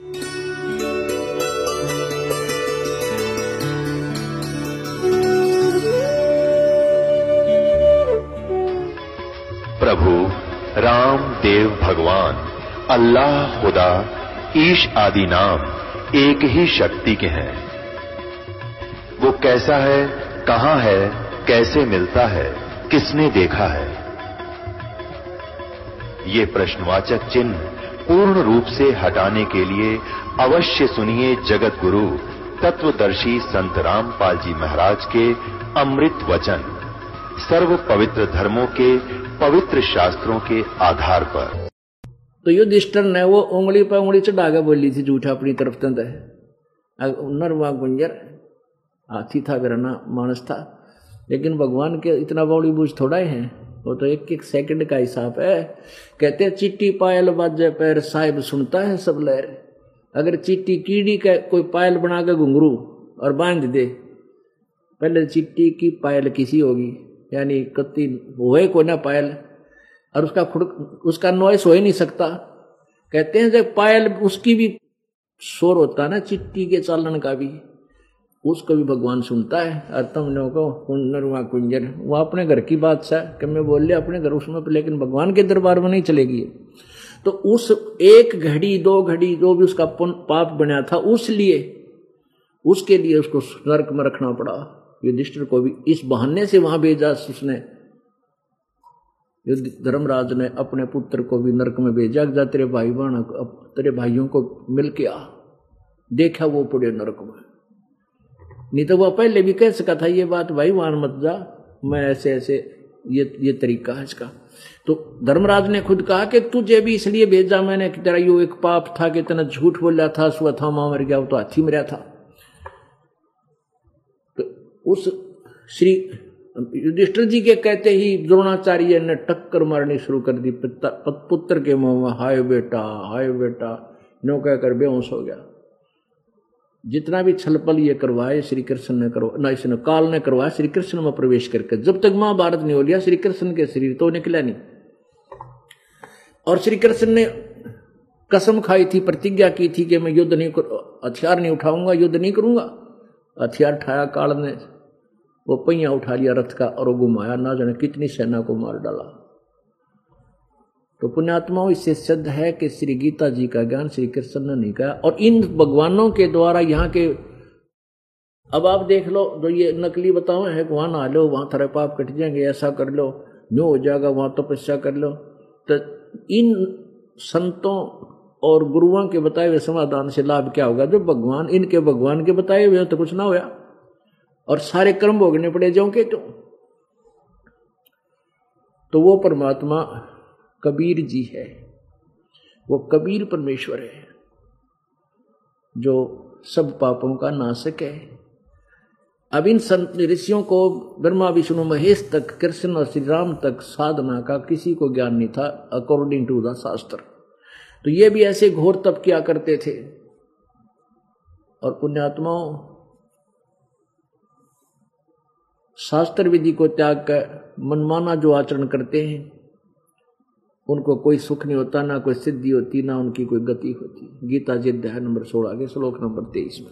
प्रभु, राम, देव, भगवान, अल्लाह, खुदा, ईश आदि नाम एक ही शक्ति के हैं। वो कैसा है, कहाँ है, कैसे मिलता है, किसने देखा है? ये प्रश्नवाचक चिन्ह पूर्ण रूप से हटाने के लिए अवश्य सुनिए जगत गुरु तत्वदर्शी संत रामपाल जी महाराज के अमृत वचन सर्व पवित्र धर्मों के पवित्र शास्त्रों के आधार पर। तो युधिष्ठर ने वो उंगली पर उंगली चढ़ा के बोली थी, झूठा अपनी तरफ़ तंद नरवा गुंजर हाथी था बिरना मानस था। लेकिन भगवान के इतना बौड़ी बूझ थोड़ा ही है। वो तो एक एक सेकंड का हिसाब है। कहते हैं चिट्टी पायल बाजे पैर साहिब सुनता है सब लहर। अगर चिट्टी कीड़ी का कोई पायल बना के घुंघरू और बाँध दे, पहले चिट्टी की पायल किसी होगी? यानी कत्ती होए को ना पायल? और उसका खुद उसका नॉइस हो ही नहीं सकता। कहते हैं, जब पायल उसकी भी शोर होता है ना चिट्टी के चालन का भी उसको भी भगवान सुनता है, और तुम लोगों को कुंजर वहाँ कुंजर वो अपने घर की सा कि मैं बोल लिया अपने घर उसमें लेकिन भगवान के दरबार में नहीं चलेगी। तो उस एक घड़ी, दो घड़ी, जो भी उसका पाप बना था उस लिए उसके लिए उसको नरक में रखना पड़ा। युधिष्ठिर को भी इस बहाने से वहाँ भेजा उसने। युद्ध, धर्मराज ने अपने पुत्र को भी नरक में भेजा जा तेरे भाई बहन तेरे भाइयों को मिल के आ। देखा वो पड़े नरक में। नहीं तो वह पहले भी कह सका था, ये बात भाई वहाँ मत जा, मैं ऐसे ऐसे, ये ये तरीका है इसका। तो धर्मराज ने खुद कहा कि तुझे भी इसलिए भेजा मैंने कि तेरा यो एक पाप था कि तेना झूठ बोला था स्वथामा मर गया, वो तो हाथी मरा था। तो उस श्री युधिष्ठिर जी के कहते ही द्रोणाचार्य ने टक्कर मारनी शुरू कर दी पुत्र के मुँह में, हाय बेटा हाय बेटा। नो कहकर बेहोश हो गया। जितना भी छलपल ये करवाए श्री कृष्ण ने करवा, ना इसने काल ने करवाया श्री कृष्ण में प्रवेश करके, जब तक महाभारत नहीं हो लिया, श्री कृष्ण के शरीर तो निकला नहीं। और श्री कृष्ण ने कसम खाई थी, प्रतिज्ञा की थी कि मैं युद्ध नहीं हथियार नहीं उठाऊँगा, युद्ध नहीं करूँगा। हथियार उठाया काल ने वो पहिया उठा लिया रथ का, और वो घुमाया, ना जाने कितनी सेना को मार डाला। तो पुण्यात्माओं इससे सिद्ध है कि श्री गीता जी का ज्ञान श्री कृष्ण ने नहीं कहा। और इन भगवानों के द्वारा यहाँ के, अब आप देख लो, जो ये नकली बताओ, है वहाँ नहा लो, वहाँ थरे पाप कट जाएँगे, ऐसा कर लो न्यू हो जाएगा वहाँ तपस्या कर लो। तो इन संतों और गुरुओं के बताए हुए समाधान से लाभ क्या होगा? जो भगवान, इनके भगवान के बताए हुए तो कुछ ना होया। और सारे कर्म भोगने पड़े जाओ के तो। तो वो परमात्मा कबीर जी है। वो कबीर परमेश्वर है, जो सब पापों का नाशक है। अब इन संत ऋषियों को ब्रह्मा, विष्णु, महेश तक, कृष्ण और श्री राम तक साधना का किसी को ज्ञान नहीं था अकॉर्डिंग टू द शास्त्र तो ये भी ऐसे घोर तप किया करते थे। और पुण्यात्माओं, शास्त्र विधि को त्याग कर मनमाना जो आचरण करते हैं उनको कोई सुख नहीं होता, ना कोई सिद्धि होती, ना उनकी कोई गति होती। गीता जी अध्याय नंबर सोलह के, श्लोक नंबर तेईस में।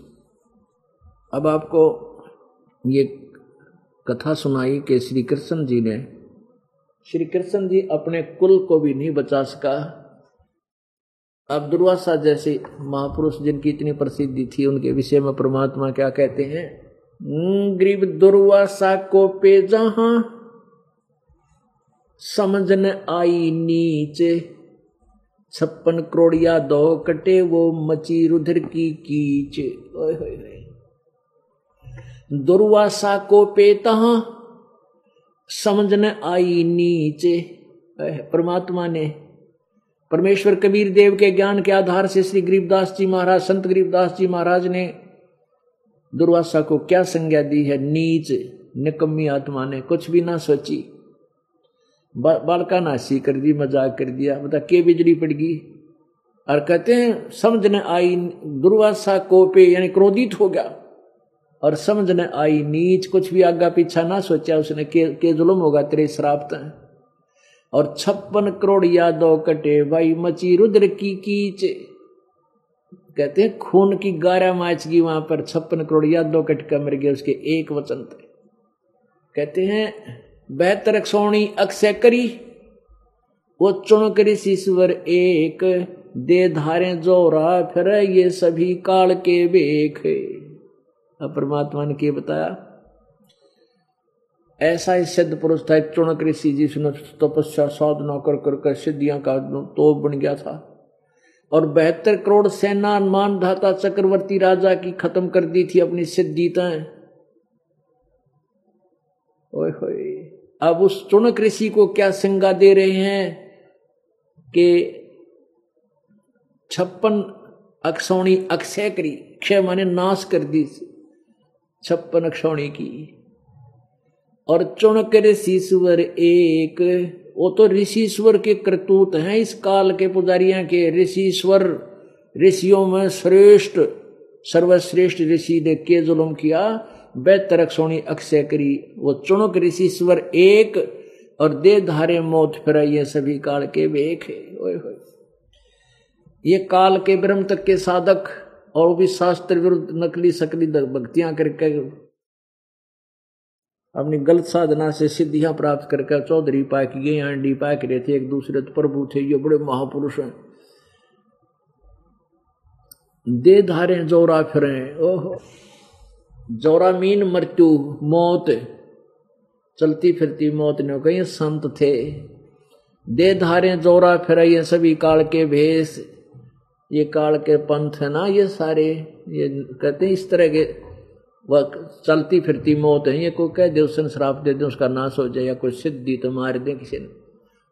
अब आपको ये कथा सुनाई कि श्री कृष्ण जी ने, श्री कृष्ण जी अपने कुल को भी नहीं बचा सका। अब दुर्वासा जैसे महापुरुष जिनकी इतनी प्रसिद्धि थी, उनके विषय में परमात्मा क्या कहते हैं? ग्रीब दुर्वासा को पे जहाँ समझन आई नीचे। छप्पन करोड़िया दो कटे, वो मची रुधिर की कीच। दुर्वासा को पेता समझन आई नीचे। परमात्मा ने, परमेश्वर कबीर देव के ज्ञान के आधार से श्री गरीबदास जी महाराज, संत गरीबदास जी महाराज ने दुर्वासा को क्या संज्ञा दी है? नीच, निकम्मी आत्मा ने कुछ भी ना सोची। बालका नासी कर दी मज़ाक कर दिया। बता के बिजली पड़ गई? और कहते हैं समझ न आई दुर्वासा को पे यानी क्रोधित हो गया। और समझ न आई नीच कुछ भी आगा पीछा ना सोचा उसने के, के जुलम होगा तेरे श्राप्त और छप्पन करोड़ यादव कटे भाई मची रुद्र की कीच। कहते हैं खून की गारा माच गई वहाँ पर छप्पन करोड़ या दो कटका मर गए उसके एक वचन थे कहते हैं बेहतर सोनी अक्षय करी। वो चुन करी ईश्वर एक, दे धारे जोरा, फिर ये सभी काल के बेख अब परमात्मा ने क्या बताया? ऐसा ही सिद्ध पुरुष था चुनक ऋषि जी तपस्या, साधना कर कर कर, सिद्धियाँ का तो बन गया था। और बहत्तर करोड़ सेना मान धाता चक्रवर्ती राजा की खत्म कर दी थी अपनी होए अब उस चुनक ऋषि को क्या संगा दे रहे हैं कि छप्पन अक्षौणी अक्षय करी, क्षय माने नाश कर दी छप्पन अक्षौणी की। और चुनक ऋषिश्वर एक, वो तो ऋषिश्वर के करतूत हैं इस काल के पुजारिया के। ऋषिश्वर, ऋषियों में श्रेष्ठ, सर्वश्रेष्ठ ऋषि ने के जुलम किया। बेहतर सोनी अक्षय करी, वो चुनक ऋषिश्वर एक, और दे धारे मौत फिर ये सभी काल के वेख है। ओए होए। ये काल के ब्रह्म तक के साधक, और भी शास्त्र विरुद्ध नकली सकली भक्तियाँ करके अपनी गलत साधना से सिद्धियाँ प्राप्त करके चौधरी पाक गए आंडी पाक रहे थे, एक दूसरे तो प्रभु थे, ये बड़े महापुरुष हैं। दे धारे जोरा फिरे ओहो। जोरा मीन मृत्यु, मौत। चलती फिरती मौत ने कहीं, संत थे। दे धारे जोरा फिर ये सभी काल के भेष ये काल के पंथ है ना, ये सारे, ये कहते हैं इस तरह के वह चलती फिरती मौत है। ये को कह दे उसने श्राप दे दे, उसका नाश हो जाए या कोई सिद्धि तो मार दे किसी ने।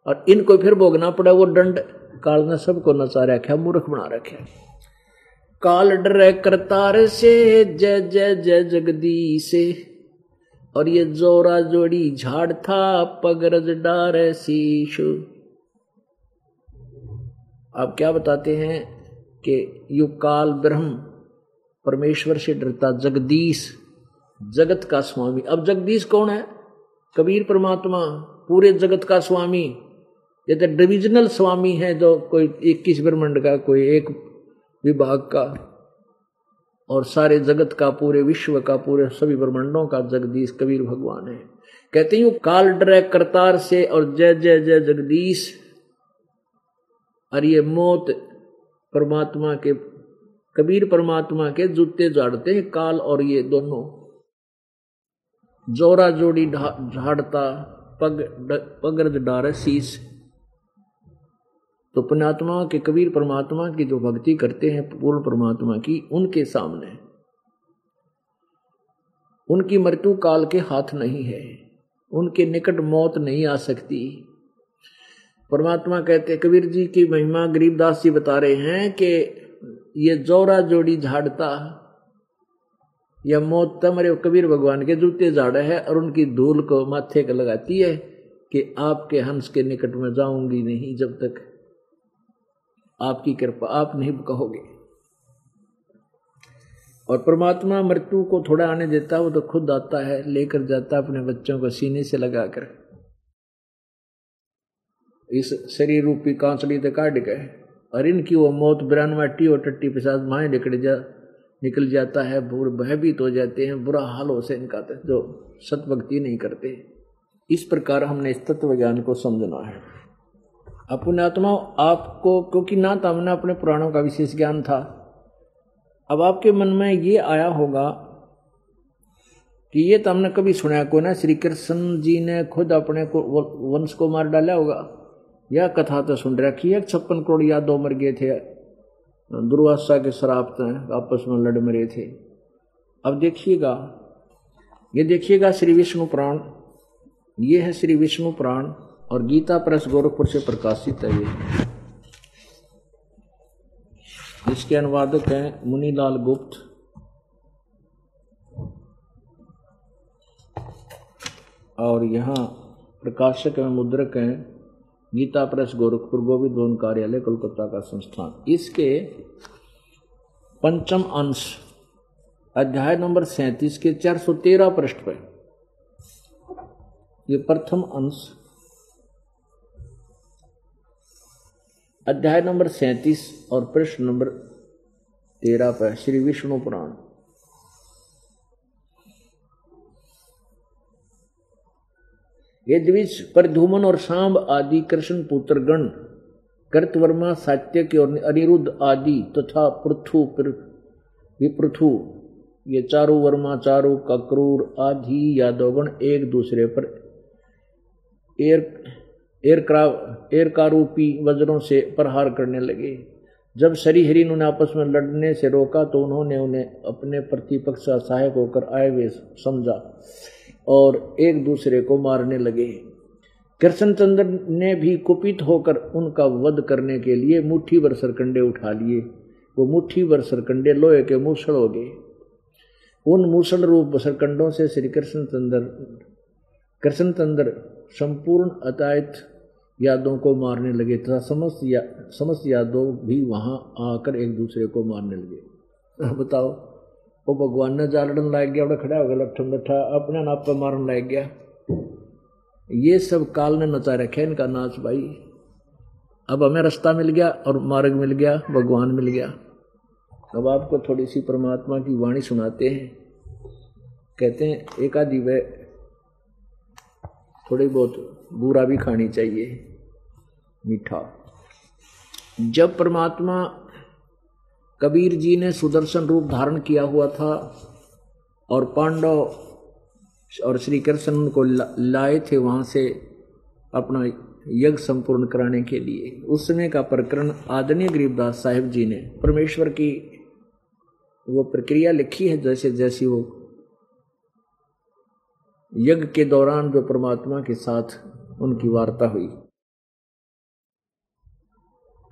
और इनको फिर भोगना पड़ा वो दंड। काल ने सबको नचा रखा, मूर्ख बना रखे। काल डर करतार से, जय जय जय जगदीश और ये जोरा जोड़ी झाड़ था, पगरज डार शीश। आप क्या बताते हैं कि यु काल ब्रह्म, परमेश्वर से डरता जगदीश, जगत का स्वामी। अब जगदीश कौन है? कबीर परमात्मा, पूरे जगत का स्वामी। ये तो डिविजनल स्वामी है जो कोई इक्कीस ब्रह्मंड का, कोई एक विभाग का और सारे जगत का, पूरे विश्व का, पूरे सभी ब्रह्मंडों का जगदीश कबीर भगवान है। कहते हैं काल डरे करतार से और जय जय जय जगदीश। और ये मौत परमात्मा के, कबीर परमात्मा के जूते झाड़ते हैं, काल और ये दोनों। जोरा जोड़ी झाड़ता, पग पगरद डार शीश। तो पुण्यात्मा के कबीर परमात्मा की जो भक्ति करते हैं, पूर्ण परमात्मा की, उनके सामने। उनकी मृत्यु काल के हाथ नहीं है। उनके निकट मौत नहीं आ सकती। परमात्मा कहते कबीर जी की महिमा गरीबदास जी बता रहे हैं कि ये जोरा जोड़ी झाड़ता, या मौत तमरे कबीर भगवान के जूते झाड़े है और उनकी धूल को माथे को लगाती है कि आपके हंस के निकट में जाऊँगी नहीं जब तक आपकी कृपा आप नहीं कहोगे। और परमात्मा मृत्यु को थोड़ा आने देता वो तो खुद आता है लेकर जाता अपने बच्चों को सीने से लगाकर। इस शरीर रूपी कांचड़ी तो काट गए। और इनकी वो मौत बिरानवाटी और टट्टी पिसाद माए निकल जा निकल जाता है भयभीत हो जाते हैं बुरा हाल हो से इनका तो, जो सतभक्ति नहीं करते। इस प्रकार हमने इस तत्व ज्ञान को समझना है। अपने आत्मा आपको, क्योंकि ना हमने अपने पुराणों का विशेष ज्ञान था। अब आपके मन में ये आया होगा कि ये तो हमने कभी सुना को ना, श्री कृष्ण जी ने खुद अपने को वंश को मार डाला होगा। यह कथा तो सुन रखी है, छप्पन करोड़ या दो मर गए थे। दुर्वासा के शराब आपस में लड़ मरे थे। अब देखिएगा, ये देखिएगा श्री विष्णु पुराण। ये है श्री विष्णु पुराण। और गीता प्रेस गोरखपुर से प्रकाशित है ये। इसके अनुवादक हैं मुनीलाल गुप्त। और यहाँ प्रकाशक एवं मुद्रक हैं गीता प्रेस गोरखपुर गोविंद भवन कार्यालय, कोलकाता का संस्थान। इसके पंचम अंश, अध्याय नंबर सैंतीस के चार सौ तेरह पृष्ठ पर ये प्रथम अंश अध्याय नंबर सैंतीस और प्रश्न नंबर तेरह पर श्री विष्णु पुराण। ये द्विज पर धूमन और सांब आदि कृष्ण पुत्र गण कर्तवर्मा सात्यक और अनिरुद्ध आदि तथा पृथु विपृथु, ये चारों वर्मा, चारों कक्रूर आदि यादवगण एक दूसरे पर एर एरक्राव एरकारूपी वज्रों से प्रहार करने लगे। जब सरी हरी ने आपस में लड़ने से रोका तो उन्होंने उन्हें अपने प्रतिपक्ष का सहायक होकर आए हुए समझा और एक दूसरे को मारने लगे। कृष्णचंद्र ने भी कुपित होकर उनका वध करने के लिए मुट्ठी भर सरकंडे उठा लिए। वो मुट्ठी भर सरकंडे लोहे के मूसल हो गए। उन मूसल रूप सरकंडों से श्री कृष्णचंद्र कृष्णचंद्र संपूर्ण अतायत यादों को मारने लगे तथा समस्त या, समस्त यादव भी वहाँ आकर एक दूसरे को मारने लगे। बताओ वो भगवान ने जालड़न लाग गया बड़ा खड़ा हो गया लठम लठा अपने नाप पर मारन लाग गया। ये सब काल ने नचा रखे इनका नाच भाई। अब हमें रास्ता मिल गया और मार्ग मिल गया भगवान मिल गया। अब आपको थोड़ी सी परमात्मा की वाणी सुनाते हैं। कहते हैं एक वह थोड़ी बहुत बुरा भी खानी चाहिए, मीठा। जब परमात्मा कबीर जी ने सुदर्शन रूप धारण किया हुआ था और पांडव और श्री कृष्ण को लाए थे वहाँ से अपना यज्ञ संपूर्ण कराने के लिए, उस समय का प्रकरण आदरणीय गरीबदास साहिब जी ने, परमेश्वर की वो प्रक्रिया लिखी है जैसे जैसी वो यज्ञ के दौरान जो परमात्मा के साथ उनकी वार्ता हुई।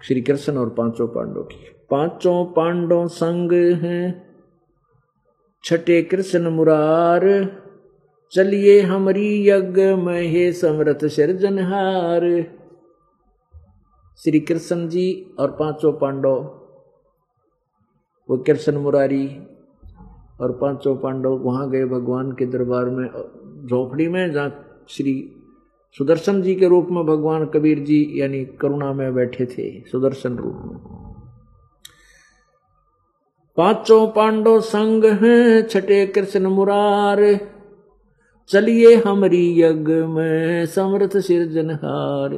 श्री कृष्ण और पाँचों पांडवों की। पाँचों पांडव संग हैं। छठे कृष्ण मुरार, चलिए हमारी यज्ञ महे समृत सिरजनहार श्री कृष्ण जी और पाँचों पांडव, वो कृष्ण मुरारी और पाँचों पांडव वहाँ गए भगवान के दरबार में, झोपड़ी में, जहाँ श्री सुदर्शन जी के रूप में भगवान कबीर जी यानी करुणा में बैठे थे, सुदर्शन रूप में। पाँचों पांडव संग हैं, छठे कृष्ण मुरार। चलिए हमारी यज्ञ में, समर्थ सिरजनहार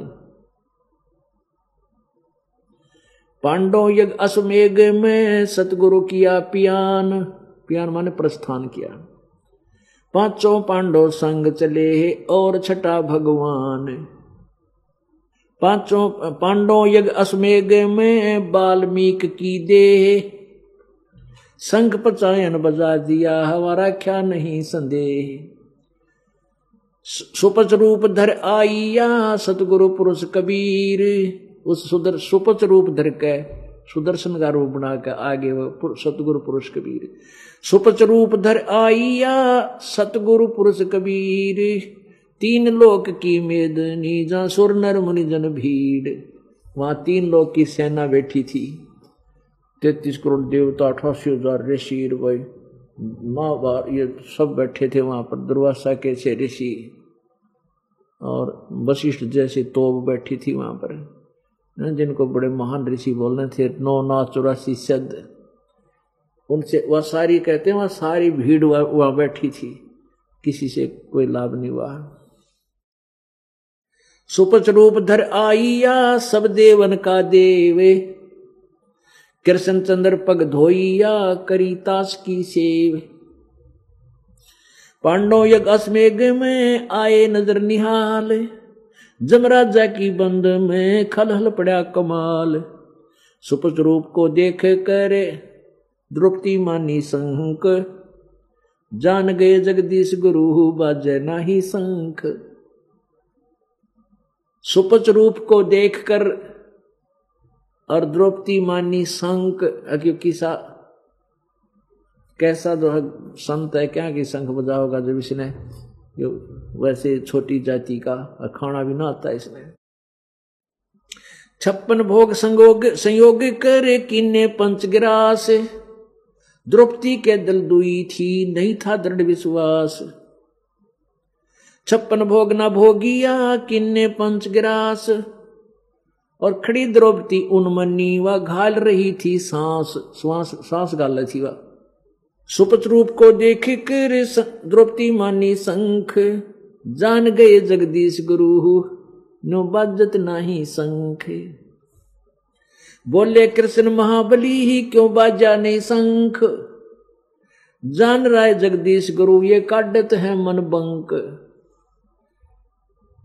पांडव यज्ञ अश्वमेघ में, सतगुरु किया पियान पियान माने प्रस्थान किया। पाँचों पांडव संग चले और छठा भगवान। पाँचों पांडव यज्ञ अश्वमेघ में बाल्मीक की देह। संग पचायन बजा दिया हमारा क्या नहीं संदेह। सुपच रूप धर आइया, सतगुरु पुरुष कबीर, उस सुदर सुपच रूप धर के सुदर्शन का रूप बना के आगे वो सतगुरु पुरुष कबीर। सुपच रूप धर आइया सतगुरु पुरुष कबीर। तीन लोक की मेदनी जा सुर नर मुनि जन भीड़। वहाँ तीन लोक की सेना बैठी थी। तैतीस करोड़ देवता, अठासी हज़ार ऋषि भाई माँ बार ये सब बैठे थे वहाँ पर, दुर्वासा के से ऋषि। और वशिष्ठ जैसे तोब बैठी थी वहाँ पर। जिनको बड़े महान ऋषि बोलने थे, नौ नौ चौरासी शब्द। उनसे, वह सारी, कहते हैं, वह सारी भीड़ वहाँ बैठी थी। किसी से कोई लाभ नहीं हुआ। सुपच रूप धर आइया सब देवन का देवे। कृष्ण चंद्र पग धोइया करी ताश की सेव। पांडव यज्ञ में आए नज़र निहाल। जमराजा की बंद में खलहल पड़ा कमाल। सुपच रूप को देख कर द्रौपदी मानी संक जान गए जगदीश गुरु बाजे नाही संख सुपच रूप को देखकर और द्रौपदी मानी संक क्योंकि सा कैसा जो संत है, क्या कि शंख बजा होगा जब इसने जो वैसे छोटी जाति का खाना भी ना आता इसमें। छप्पन भोग संयोग संयोग करे किन्ने पंचगिरास द्रौपदी के दल दुई थी, नहीं था दृढ़ विश्वास। छप्पन भोग न भोगिया किन्ने पंचगिरास और खड़ी द्रौपदी उन्मनी व घाल रही थी, सांस, श्वास, सांस गाल थी वह सुपत रूप को देख कर द्रौपदी मानी संख जान गए जगदीश गुरु, नो बाजत नाही संख बोले, कृष्ण महाबली ही क्यों बाजा नहीं संख जान है जगदीश गुरु, ये काटत है मन बंक।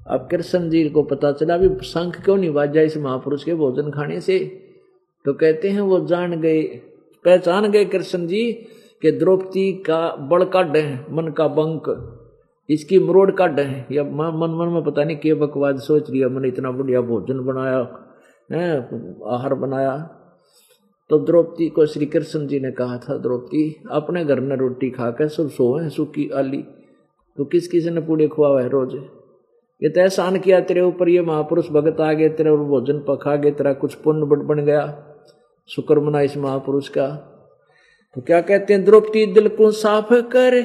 अब कृष्ण जी को पता चला भी शंख क्यों नहीं बाजा इस महापुरुष के भोजन खाने से? तो कहते हैं, वो जान गए, पहचान गए कृष्ण जी कि द्रौपदी का बड़ काड है मन का बंक, इसकी मरोड़ काड है या मन मन में पता नहीं के बकवाद सोच लिया, मैंने इतना बढ़िया भोजन बनाया, है, आहार बनाया। तो द्रौपदी को श्री कृष्ण जी ने कहा था, द्रौपदी, अपने घर में रोटी खा कर सब सोए, सुखी आली। तो किस किसी ने पूरे खुआ है रोज? ये तो एहसान किया तेरे ऊपर, ये महापुरुष भगत आ गए, तेरे और भोजन पखा गए तेरा कुछ पुण्य बन गया। शुक्र मना इस महापुरुष का। तो क्या कहते हैं, द्रौपदी दिल को साफ़ कर।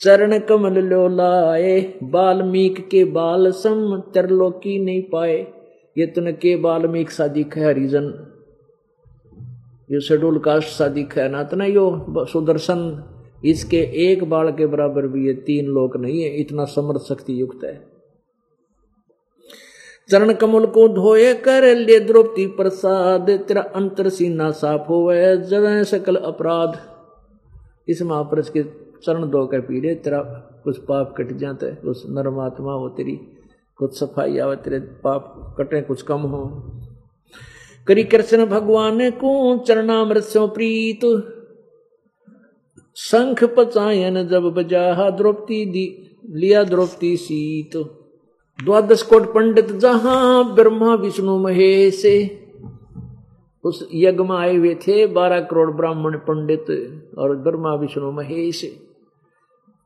चरण कमल लो लाए, बाल्मीक के बाल सम तरलोकी नहीं पाए। ये तुन के बाल्मीक सादिक है हरिजन ये शेड्यूल कास्ट सादिक है ना तना यो सुदर्शन। इसके एक बाल के बराबर भी ये तीन लोक नहीं है, इतना समर्थ शक्ति युक्त है। चरण कमल को धोए कर ले द्रौपदी प्रसाद, तेरा अंतर सीना साफ़ हो सकल अपराध। इस महापुरुष के चरण धो कर पीड़े, तेरा कुछ पाप कट जाते कुछ नरमात्मा हो तेरी कुछ सफ़ाई आवे, तेरे पाप कटे, कुछ कम हो। करी कृष्ण भगवान को चरणामृत से प्रीत, शंख पचायन जब बजा, द्रौपदी दी, लिया द्रौपदी सीत। द्वादश कोट पंडित जहाँ ब्रह्मा विष्णु महेश उस यज्ञ में आए हुए थे, बारह करोड़ ब्राह्मण पंडित और ब्रह्मा विष्णु महेश।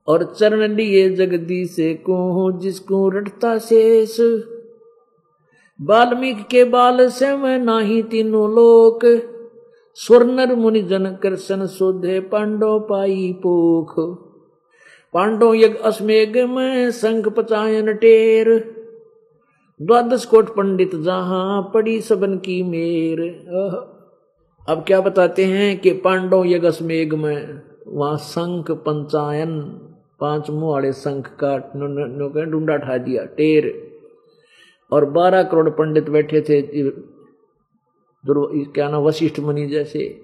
और चरण लिए जगदीश को, जिसको रटता शेष। वाल्मीकि के बाल से मैं नाही तीनों लोक। स्वर्णर मुनि जन कृष्ण सुधे पांडव पाई पोख। पांडव यज्ञ अस्मेघ में संख पचायन टेर। द्वादश कोट पंडित जहाँ पड़ी सबन की मेर। अब क्या बताते हैं कि पांडव यज्ञ अस्मेघ में वहाँ शंख पंचायन, पाँच मुँह वाले का डूडा ठा दिया, टेर। और बारह करोड़ पंडित बैठे थे क्या ना वशिष्ठ मुनि जैसे।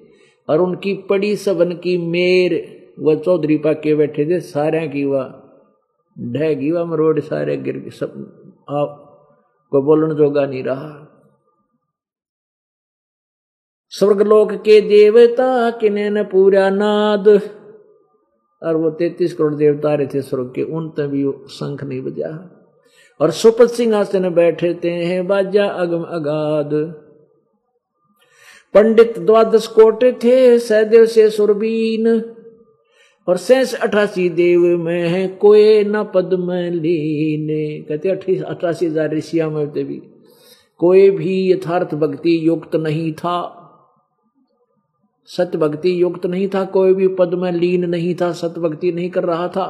और उनकी पड़ी सबन की मेर। वह चौधरी पाके बैठे थे सारे की वह ढह गई, वह मरोड़ सारे गिर सब आप को बोलन जोगा नहीं रहा। स्वर्गलोक के देवता किने न पूरा नाद। और वो तैतीस करोड़ देवता रहे थे स्वर्ग के, उन तभी शंख नहीं बजा। और सुपत सिंह सिंहासन बैठे थे हैं, बाजा अगम अगाध। पंडित द्वादश कोटे थे सहदेव से सुरबीन। और शेष अठासी देव में है, कोई न पद में लीने। कहते अठासी हज़ार ऋषिया में भी। कोई भी यथार्थ भक्ति युक्त नहीं था। सत्य भक्ति युक्त नहीं था, कोई भी पद में लीन नहीं था सत्य भक्ति नहीं कर रहा था।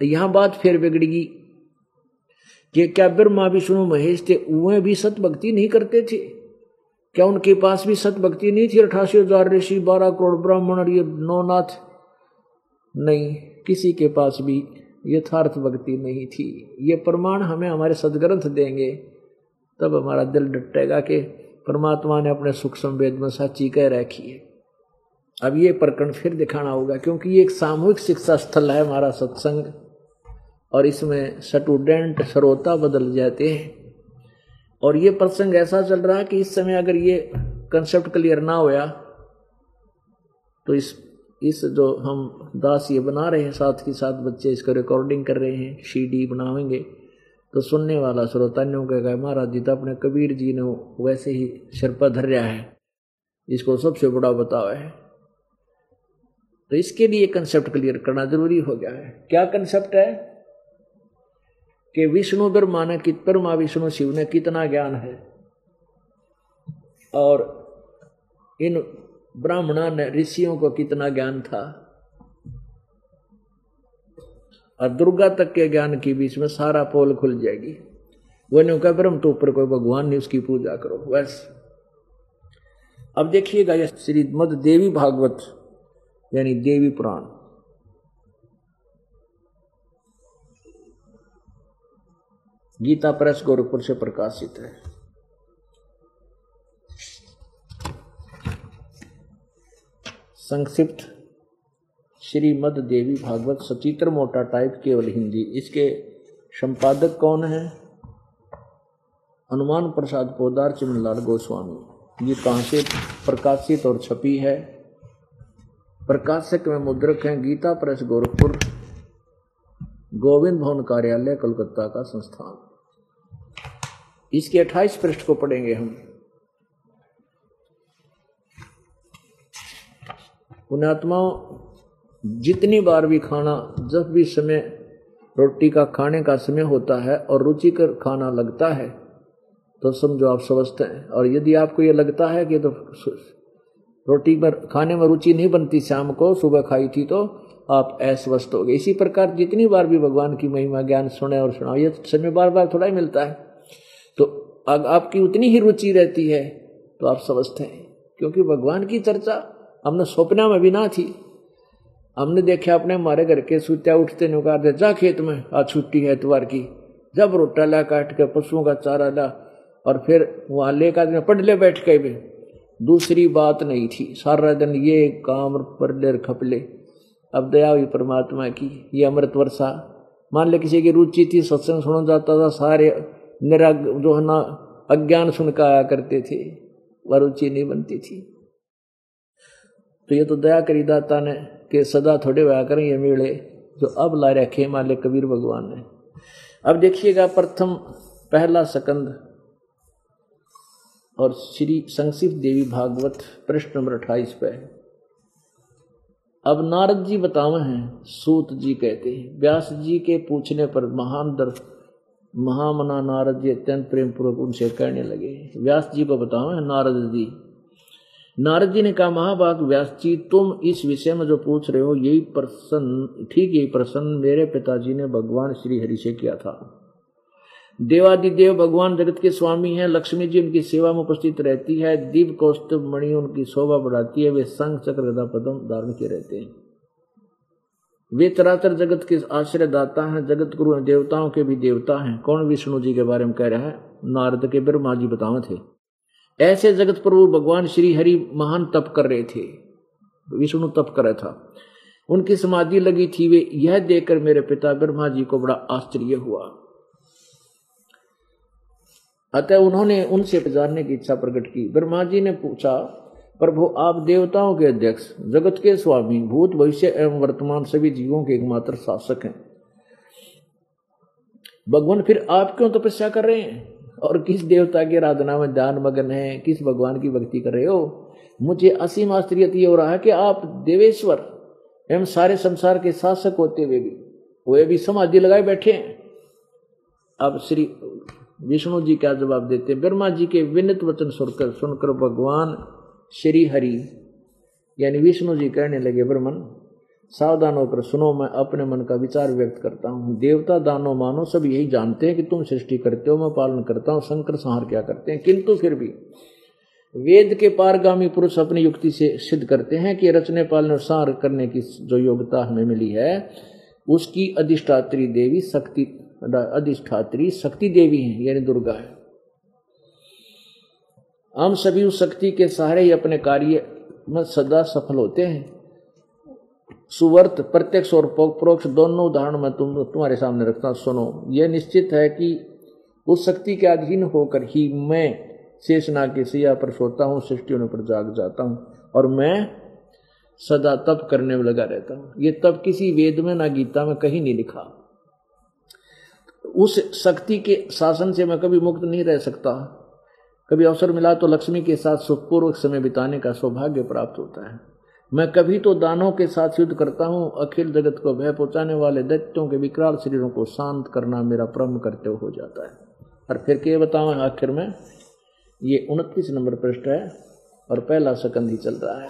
तो यहाँ बात फिर बिगड़गी कि क्या ब्रह्मा, विष्णु, महेश थे वे भी सत्य भक्ति नहीं करते थे? क्या उनके पास भी सत्य भक्ति नहीं थी? अठासी हज़ार ऋषि, बारह करोड़ ब्राह्मण और ये नौनाथ नहीं, किसी के पास भी यथार्थ भक्ति नहीं थी। ये प्रमाण हमें हमारे सदग्रंथ देंगे। तब हमारा दिल डटेगा कि परमात्मा ने अपने सुख संवेद में सच्ची कह रखी है। अब ये प्रकरण फिर दिखाना होगा, क्योंकि ये एक सामूहिक शिक्षा स्थल है हमारा सत्संग, और इसमें स्टूडेंट श्रोता बदल जाते हैं। और ये प्रसंग ऐसा चल रहा है कि इस समय अगर ये कंसेप्ट क्लियर ना होया तो इस इस जो हम दास ये बना रहे हैं, साथ ही साथ बच्चे इसका रिकॉर्डिंग कर रहे हैं सीडी बनावेंगे तो सुनने वाला श्रोता ने कहेगा महाराज जी तो अपने कबीर जी ने वैसे ही सिर पर है इसको सबसे बड़ा बतावा है। तो इसके लिए कंसेप्ट क्लियर करना ज़रूरी हो गया है। क्या कंसेप्ट है? कि विष्णु ब्रह्मा ने कित ब्रह्मा विष्णु शिव ने कितना ज्ञान है। और इन ब्राह्मणा ने ऋषियों को कितना ज्ञान था? और दुर्गा तक के ज्ञान के बीच में सारा पोल खुल जाएगी। वो नहीं कहा, ब्रह्म तो ऊपर कोई भगवान नहीं, उसकी पूजा करो। बस। अब देखिएगा यह श्रीमद देवी भागवत, यानी देवी पुराण। गीता प्रेस गोरखपुर से प्रकाशित है। संक्षिप्त। श्रीमद देवी भागवत सचित्र मोटा टाइप, केवल हिंदी। इसके संपादक कौन है? हनुमान प्रसाद पोदार, चिमनलाल गोस्वामी। ये कहाँ से प्रकाशित और छपी है? प्रकाशक में मुद्रक हैं गीता प्रेस गोरखपुर, गोविंद भवन कार्यालय कोलकाता का संस्थान। इसके 28 पृष्ठ को पढ़ेंगे हम। पुण्यात्माओं, जितनी बार भी खाना, जब भी समय, रोटी का, खाने का समय होता है और रुचिकर खाना लगता है तो समझो आप समझते हैं। और यदि आपको ये लगता है कि तो रोटी पर, खाने में रुचि नहीं बनती शाम को, सुबह खाई थी तो आप अस्वस्थ हो गए। इसी प्रकार जितनी बार भी भगवान की महिमा, ज्ञान सुने और सुनाओ, ये समय बार बार थोड़ा ही मिलता है। तो अगर आपकी उतनी ही रुचि रहती है तो आप समझते हैं, क्योंकि भगवान की चर्चा हमने सपना में भी ना थी। हमने देखा अपने हमारे घर के सूत्या उठते नुकार जा खेत में, आज छुट्टी है इतवार की। जब रोटा ला, काट के पशुओं का चारा ला, और फिर वहाँ वहाँ लेकर पढ़ ले बैठ के भी। दूसरी बात नहीं थी। सारा दिन ये काम पर ले खपले। अब दया हुई परमात्मा की, ये अमृत वर्षा। मान ले किसी की रुचि थी, सत्संग सुना जाता था, सारे निरा जो है ना, अज्ञान सुन कर आया करते थे। वह रुचि नहीं बनती थी। तो ये तो दया करी दाता ने कि सदा थोड़े हुआ करें ये मेले। जो अब ला रखे मान ले कबीर भगवान ने। अब देखिएगा प्रथम पहला सकंद और श्री संक्षिप्त देवी भागवत, प्रश्न नंबर अट्ठाईस पे अब नारद जी बतावे हैं, सूत जी कहते हैं, व्यास जी के पूछने पर महान दर, महामना नारद जी अत्यंत प्रेम पूर्वक उनसे कहने लगे। व्यास जी को बतावे हैं, नारद जी नारद जी ने कहा, महाभाग व्यास जी तुम इस विषय में जो पूछ रहे हो, यही प्रश्न ठीक यही प्रश्न मेरे पिताजी ने भगवान श्री हरि से किया था। देवादिदेव भगवान जगत के स्वामी हैं, लक्ष्मी जी उनकी सेवा में उपस्थित रहती है, दिव्य कौस्तुभ मणि उनकी शोभा बढ़ाती है, वे संघ, चक्र, गदा, पदम धारण के रहते हैं। वे तरातर जगत के आश्रय दाता हैं, जगत गुरु देवताओं के भी देवता हैं। कौन विष्णु जी के बारे में कह रहा है? नारद के ब्रह्मा जी बतावे थे ऐसे जगत प्रभु भगवान श्री हरि महान तप कर रहे थे। विष्णु तप कर रहा था। उनकी समाधि लगी थी वे यह देखकर मेरे पिता ब्रह्मा जी को बड़ा आश्चर्य हुआ। अतः उन्होंने उनसे जानने की इच्छा प्रकट की। ब्रह्मा जी ने पूछा, प्रभु, आप देवताओं के अध्यक्ष, जगत के स्वामी, भूत, भविष्य एवं वर्तमान सभी जीवों के एकमात्र शासक हैं। भगवान फिर आप क्यों तपस्या कर रहे हैं? और किस देवता की आराधना में ध्यान मगन है, किस भगवान की भक्ति कर रहे हो? मुझे असीम आश्चर्य हो रहा है कि आप देवेश्वर एवं सारे संसार के शासक होते हुए भी वे भी समाधि लगाए बैठे हैं। अब श्री विष्णु जी क्या जवाब देते हैं? ब्रह्मा जी के विनित वचन सुनकर सुनकर भगवान श्री हरि, यानी विष्णु जी कहने लगे, ब्रह्मन सावधान होकर सुनो, मैं अपने मन का विचार व्यक्त करता हूँ। देवता दानो मानो सब यही जानते हैं कि तुम सृष्टि करते हो, मैं पालन करता हूँ, शंकर संहार क्या करते हैं? किंतु फिर भी वेद के पारगामी पुरुष अपनी युक्ति से सिद्ध करते हैं कि रचने, पालने और संहार करने की जो योग्यता हमें मिली है, उसकी अधिष्ठात्री देवी शक्ति, अधिष्ठात्री शक्ति देवी है, यानी दुर्गा है। हम सभी उस शक्ति के सहारे ही अपने कार्य में सदा सफल होते हैं। सुवर्त, प्रत्यक्ष और परोक्ष दोनों उदाहरण में तुम, तुम्हारे सामने रखता सुनो। यह निश्चित है कि उस शक्ति के अधीन होकर ही मैं शेषनाग के सिया पर सोता हूँ सृष्टि पर जाग जाता हूँ, और मैं सदा तप करने में लगा रहता हूँ। ये तप किसी वेद में, ना गीता में कहीं नहीं लिखा। उस शक्ति के शासन से मैं कभी मुक्त नहीं रह सकता। कभी अवसर मिला तो लक्ष्मी के साथ सुखपूर्वक समय बिताने का सौभाग्य प्राप्त होता है। मैं कभी तो दानों के साथ युद्ध करता हूँ, अखिल जगत को भय पहुँचाने वाले दैत्यों के विकराल शरीरों को शांत करना मेरा परम कर्तव्य हो जाता है। और फिर क्या बताऊँ आखिर में? ये उनतीस नंबर पृष्ठ है और पहला सकंद ही चल रहा है।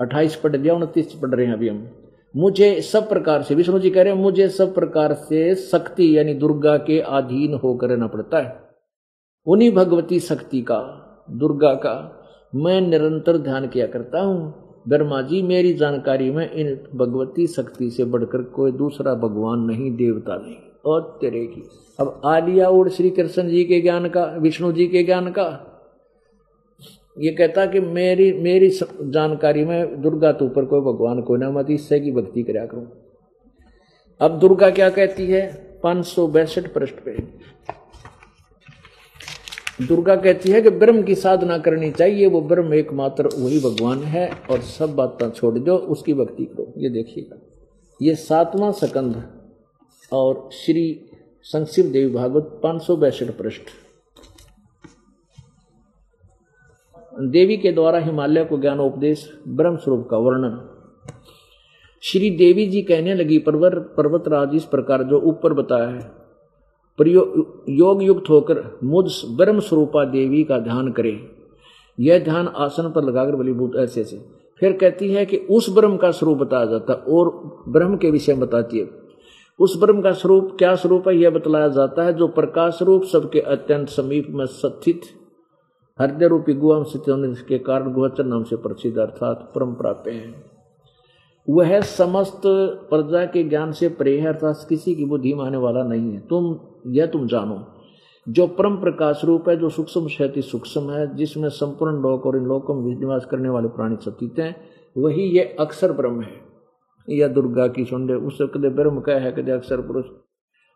अट्ठाईस पढ़ दिया उनतीस पढ़ रहे हैं अभी हम। मुझे सब प्रकार से, विष्णु जी कह रहे हैं, मुझे सब प्रकार से शक्ति यानी दुर्गा के अधीन होकर रहना पड़ता है। उन्हीं भगवती शक्ति का, दुर्गा का मैं निरंतर ध्यान किया करता हूँ। ब्रह्मा जी, मेरी जानकारी में इन भगवती शक्ति से बढ़कर कोई दूसरा भगवान नहीं, देवता नहीं, और तेरे की। अब आलिया और श्री कृष्ण जी के ज्ञान का, विष्णु जी के ज्ञान का, ये कहता कि मेरी मेरी जानकारी में दुर्गा तो ऊपर कोई भगवान को ना मत इससे की भक्ति कराया करूँ। अब दुर्गा क्या कहती है? पाँच सौ बैसठ पृष्ठ पे। दुर्गा कहती है कि ब्रह्म की साधना करनी चाहिए, वो ब्रह्म एकमात्र वही भगवान है और सब बातें छोड़ दो, उसकी भक्ति करो। ये देखिएगा। ये सातवां सकंद और श्री संक्षिप्त देवी भागवत पाँच सौ बैसठ पृष्ठ। देवी के द्वारा हिमालय को ज्ञानोपदेश, ब्रह्म स्वरूप का वर्णन। श्री देवी जी कहने लगी, पर्वत पर्वत राज इस प्रकार जो ऊपर बताया है योग युक्त होकर मुझ ब्रह्म स्वरूपा देवी का ध्यान करे। यह ध्यान आसन पर लगाकर बलीभूत, ऐसे ऐसे। फिर कहती है कि उस ब्रह्म का स्वरूप बताया जाता और ब्रह्म के विषय बताती है। उस ब्रह्म का स्वरूप क्या स्वरूप है, यह बतलाया जाता है, जो प्रकाश रूप सबके अत्यंत समीप में स्थित हृदय रूपी गुआ स्थित होने के कारण गुहचर नाम से प्रसिद्ध अर्थात परम प्राप्य है। वह समस्त प्रजा के ज्ञान से परे है, अर्थात किसी की बुद्धि माने वाला नहीं है। तुम, यह तुम जानो, जो परम प्रकाश रूप है, जो सूक्ष्म शैति सूक्ष्म है, जिसमें संपूर्ण लोक और इन लोकों में निवास करने वाले प्राणी सतीत हैं, वही ये अक्षर ब्रह्म है। या दुर्गा की सुंदे उस कदे ब्रह्म कह है, कदे अक्षर पुरुष,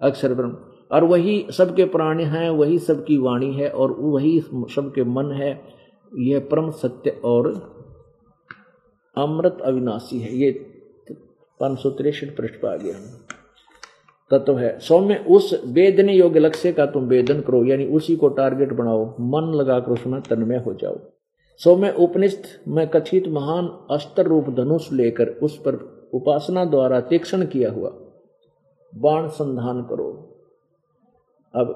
अक्षर ब्रह्म। और वही सबके प्राणी हैं, वही सबकी वाणी है, और वही सबके मन है, यह परम सत्य और अमृत अविनाशी है। ये पाँच सौ तिरसठ पृष्ठ पर आ गया तत्व है। सौम्य, उस वेदने योग्य लक्ष्य का तुम वेदन करो, यानी उसी को टारगेट बनाओ। मन लगाकर उसमें तन्मय हो जाओ। सौम्य, उपनिष्ठ, में कथित महान अस्त्र रूप धनुष लेकर उस पर उपासना द्वारा तीक्षण किया हुआ बाण संधान करो। अब,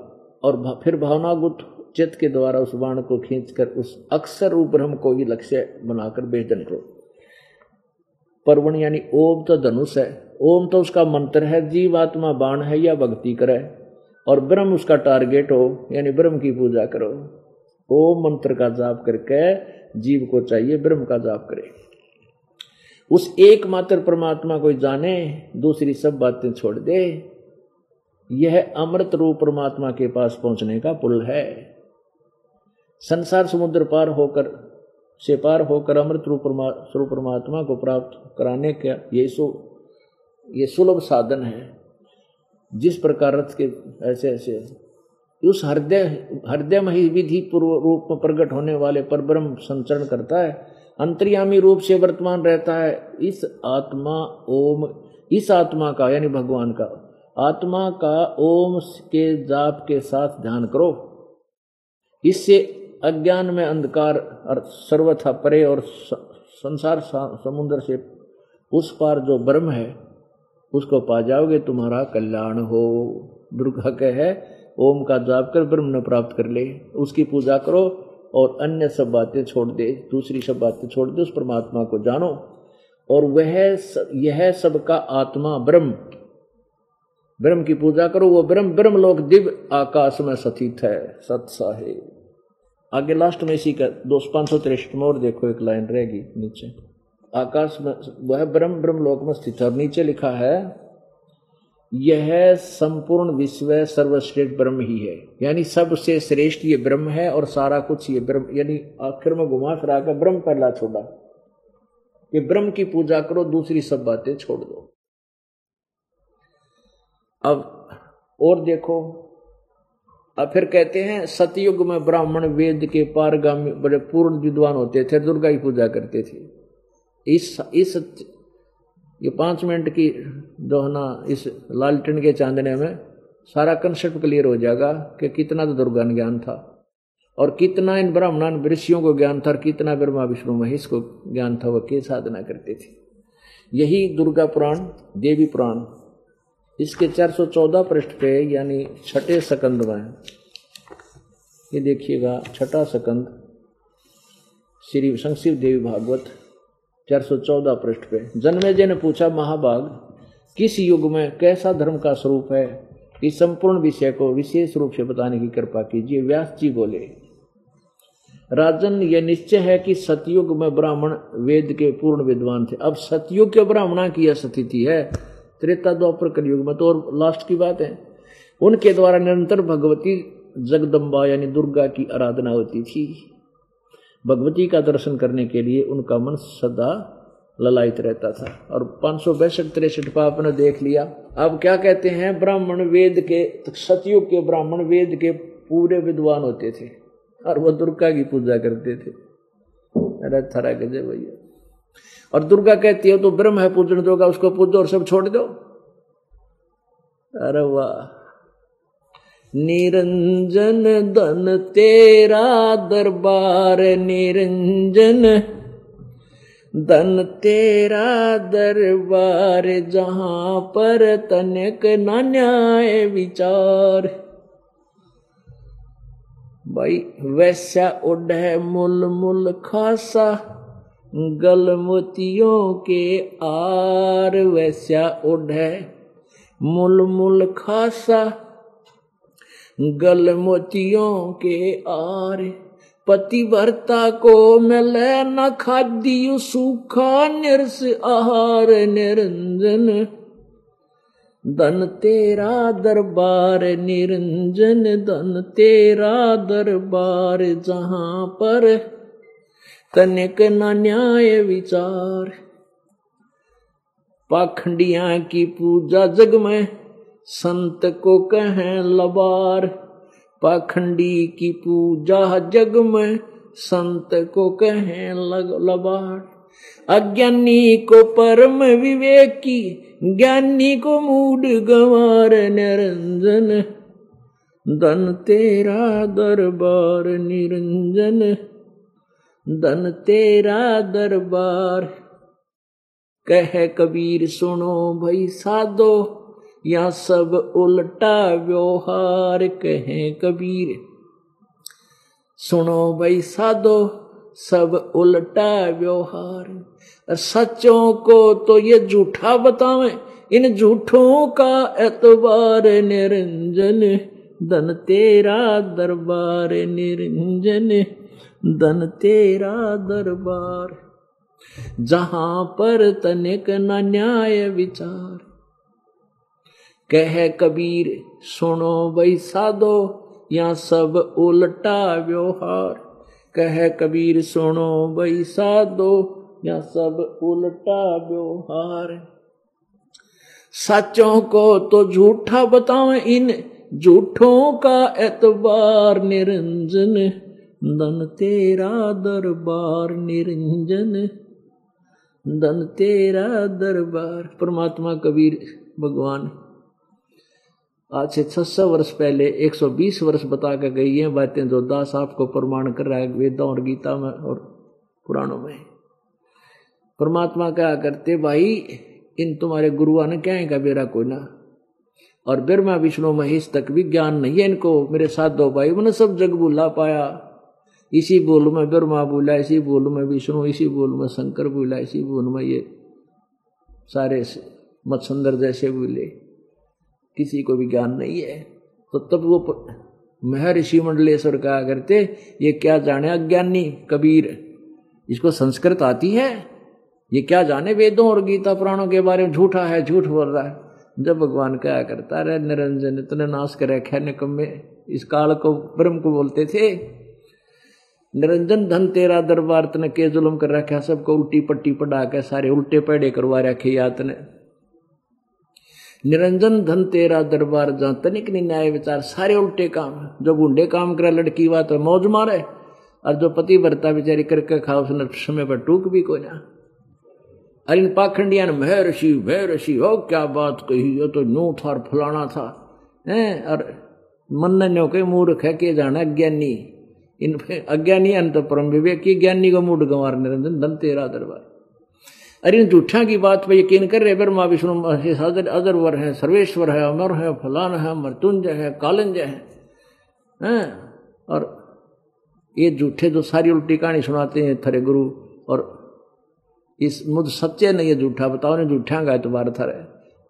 और फिर भावनागुत चित्त के द्वारा उस बाण को खींचकर उस अक्षर रूप ब्रह्म को ही लक्ष्य बनाकर वेदन करो। पर्वण यानी ओम तो धनुष है। ओम तो उसका मंत्र है, जीवात्मा बाण है या भक्ति करे। और ब्रह्म उसका टारगेट हो, यानी ब्रह्म की पूजा करो। ओम मंत्र का जाप करके जीव को चाहिए, ब्रह्म का जाप करे। उस एकमात्र परमात्मा को जाने, दूसरी सब बातें छोड़ दे। यह अमृत रूप परमात्मा के पास पहुँचने का पुल है। संसार समुद्र पार होकर से पार होकर अमृत रूप स्वरूप परमात्मा को प्राप्त कराने का ये सु, ये सुलभ साधन है। जिस प्रकार रथ के ऐसे ऐसे, उस हृदय हृदय में ही विधि पूर्व रूप में प्रकट होने वाले पर ब्रह्म संचरण करता है, अंतर्यामी रूप से वर्तमान रहता है। इस आत्मा ओम, इस आत्मा का, यानी भगवान का, आत्मा का ओम के जाप के साथ ध्यान करो। इससे अज्ञान में अंधकार और सर्वथा परे और संसार समुद्र से उस पार जो ब्रह्म है, उसको पा जाओगे, तुम्हारा कल्याण हो। दुर्गा कह है, ओम का जाप कर ब्रह्म न प्राप्त कर ले। उसकी पूजा करो और अन्य सब बातें छोड़ दे, दूसरी सब बातें छोड़ दे, उस परमात्मा को जानो। और वह यह सबका आत्मा ब्रह्म। ब्रह्म की पूजा करो, वो ब्रह्म ब्रह्म लोक दिव्य आकाश में स्थित है सत्सा है आगे लास्ट में इसी का, दो पाँच सौ तिरसठ में और देखो, एक लाइन रहेगी नीचे। आकाश में, वह ब्रह्म ब्रह्म लोक में स्थित और नीचे लिखा है, यह संपूर्ण विश्व सर्वश्रेष्ठ ब्रह्म ही है। यानी सबसे श्रेष्ठ ये ब्रह्म है और सारा कुछ ये ब्रह्म, यानी आखिर में घुमा फिरा कर ब्रह्म पहला छोड़ा। ये ब्रह्म की पूजा करो, दूसरी सब बातें छोड़ दो। अब और देखो अब फिर कहते हैं, सतयुग में ब्राह्मण वेद के पारगामी बड़े पूर्ण विद्वान होते थे, दुर्गा की पूजा करते थे। इस इस ये पाँच मिनट की जो है ना इस लालटेन के चांदने में सारा कंसेप्ट क्लियर हो जाएगा कि कितना तो दुर्गा ज्ञान था और कितना इन ब्राह्मण ऋषियों को ज्ञान था और कितना ब्रह्मा, विष्णु, महेश को ज्ञान था वह के साधना करते थे। यही दुर्गा पुराण, देवी पुराण इसके 414 पृष्ठ पे, यानी छठे सकंद में। ये देखिएगा, छठा सकंद, श्री संक्षिप्त देवी भागवत, चार सौ चौदह पृष्ठ पे। जन्मे जी ने पूछा महाभाग किस युग में कैसा धर्म का स्वरूप है? इस संपूर्ण विषय को विशेष रूप से बताने की कृपा कीजिए। व्यास जी बोले, राजन, यह निश्चय है कि सतयुग में ब्राह्मण वेद के पूर्ण विद्वान थे। अब सतयुग के ब्राह्मणा की यह स्थिति है त्रेता द्वापर कलयुग में। तो और लास्ट की बात है। उनके द्वारा निरंतर भगवती जगदम्बा यानी दुर्गा की आराधना होती थी। भगवती का दर्शन करने के लिए उनका मन सदा ललायित रहता था। और पाँच सौ बैसठ तिरसठ पाप ने देख लिया। अब क्या कहते हैं? ब्राह्मण वेद के, सतयुग के ब्राह्मण वेद के पूरे विद्वान होते थे। और वह दुर्गा की पूजा करते थे। अरे थरा गजे भैया और दुर्गा कहती है तो ब्रह्म है पूजन दोगा, उसको पूजो और सब छोड़ दो। अरे वाह। निरंजन धन तेरा दरबार, निरंजन धन तेरा दरबार, जहाँ पर तनक न्याय विचार। भाई वैसा उड है मुल मुल खासा। गल मोतियों के आर वैसा उड है मुल मुल खासा गल मोतियों के आर। पतिव्रता को मिले न खाद्य सूखा निरस आहार निरंजन। धन तेरा दरबार निरंजन, धन तेरा दरबार जहाँ पर तनिक न न्याय विचार। पाखंडिया की पूजा जग में संत को कहें लबार। पाखंडी की पूजा जग में संत को कहें लबार। अज्ञानी को परम विवेकी, ज्ञानी को मूड गंवार निरंजन। धन तेरा दरबार निरंजन। धन तेरा दरबार। कह कबीर, सुनो भाई साधो या सब उल्टा व्यवहार कहे कबीर। सुनो भाई साधो सब उल्टा व्यवहार। सच्चों को तो ये झूठा बतावे, इन झूठों का एतबार निरंजन। धन तेरा दरबार निरंजन। धन तेरा दरबार, जहाँ पर तनिक न न्याय विचार। कह कबीर, सुनो भाई साधो या सब उल्टा व्यवहार। कह कबीर, सुनो भाई साधो या सब उल्टा व्यवहार। सचों को तो झूठा बताओ इन, झूठों का एतबार निरंजन। धन तेरा दरबार निरंजन। धन तेरा दरबार। परमात्मा कबीर भगवान। आज से छह सौ वर्ष पहले 120 वर्ष बता के गई हैं बातें जो दास आपको प्रमाण कर रहा है वेदों और गीता में और पुराणों में। परमात्मा क्या करते, भाई, इन तुम्हारे गुरुआ ने क्या है बेरा कोई ना और ब्रह्मा, विष्णु, महेश तक भी ज्ञान नहीं है इनको। मेरे साथ दो भाई मैंने सब जग बुला पाया। इसी बोल में ब्रह्मा बोला, इसी बोल में विष्णु, इसी बोल में शंकर बोला, इसी बोल में ये सारे मत्सुंदर जैसे बोले। किसी को भी ज्ञान नहीं है। तो तब वो महर्षि मंडलेश्वर कहा करते, ये क्या जाने अज्ञानी कबीर? इसको संस्कृत आती है? ये क्या जाने वेदों और गीता पुराणों के बारे में? झूठा है, झूठ बोल रहा है। जब भगवान क्या करता रहे निरंजन, इतने नाश करे खैने कम इस काल को ब्रह्म को बोलते थे निरंजन धन तेरा दरबार तने के जुलम कर रखा सबको उल्टी पट्टी पढ़ा के सारे उल्टे पेड़े करवा रखे यात ने निरंजन धन तेरा दरबार जहाँ तनिक नहीं न्याय विचार, सारे उल्टे काम जो गुंडे काम करे, लड़की बात तो मौज मारे, और जो पति भरता बेचारी करके खाओ, उसने समय पर टूक भी को ना। अरे इन पाखंडिया ने भय ऋषि भय ऋषि हो क्या बात कही, ये तो नू था और फलाना था। है, और मन नो के मूर्ख है, के जाना अज्ञानी। इन अज्ञानी अंत परम विवेक की ज्ञानी को मूड गंवार निरंजन धन तेरा दरबार। अरे इन झूठा की बात पर यकीन कर रहे ब्रह्मा, विष्णु अदर अदरवर है, सर्वेश्वर है, अमर है, फलान है, मृत्युंजय है, कालंजय है, हैं? और ये झूठे जो सारी उल्टी कहानी सुनाते हैं, थरे गुरु, और इस मुझ सच्चे नहीं है झूठा, बताओ ने झूठा गा तो बार था रहे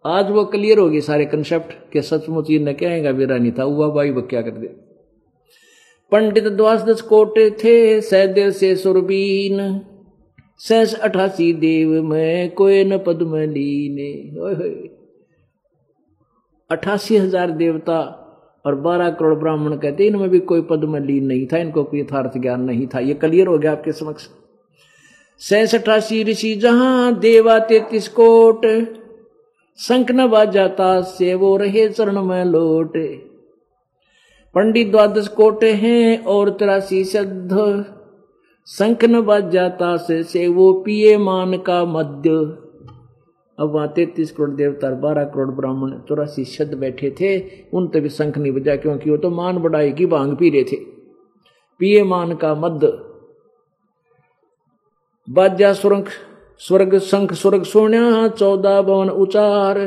आज वो क्लियर होगी सारे कंसेप्ट के सचमुच ये न कहेगा मेरा नहीं था, हुआ भाई, वो क्या कर दे पंडित द्वास दस कोटे थे सैदेव से सुरबीन। सहस अठासी देव में, कोई न पद्म लीने। अठासी हज़ार देवता और बारह करोड़ ब्राह्मण कहते, इनमें भी कोई पद्म लीन नहीं था, इनको कोई यथार्थ ज्ञान नहीं था। ये क्लियर हो गया आपके समक्ष। सहस अठासी ऋषि, जहाँ देवा तेतीस कोट शंख न बाजाता से वो रहे चरण में लोटे। पंडित द्वादश कोटे हैं और तिरासी सद्ध शंख न बज जाता से, से वो पिए मान का मध्य। अब वहाँ तैतीस करोड़ देवता बारह करोड़ ब्राह्मण चौरासी शब्द बैठे थे। उन तभी शंख नहीं बजा क्योंकि वो तो मान बढ़ाई की भाँग पी रहे थे। पिए मान का मध्य। बाजा सुरंग स्वर्ग शंख स्वर्ग सोन्या चौदह भवन उचार।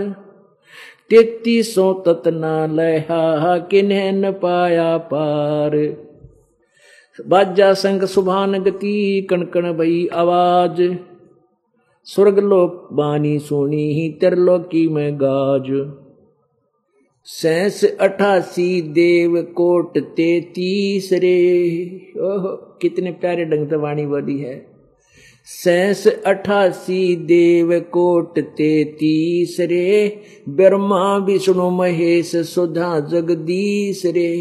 तेतीसों ततना लहा किन्ह न पाया पार। बाजा संग सुभान गति कणकण भई आवाज़। स्वर्ग लोक बानी सुनी ही त्रिलोकी में गाज। सैस अठासी देव कोट तेतीस रे। ओह, कितने प्यारे ढंग से वाणी बोली है। सैस अठासी देव कोट तेतीस रे ब्रह्मा विष्णु महेश सुधा जगदीश रे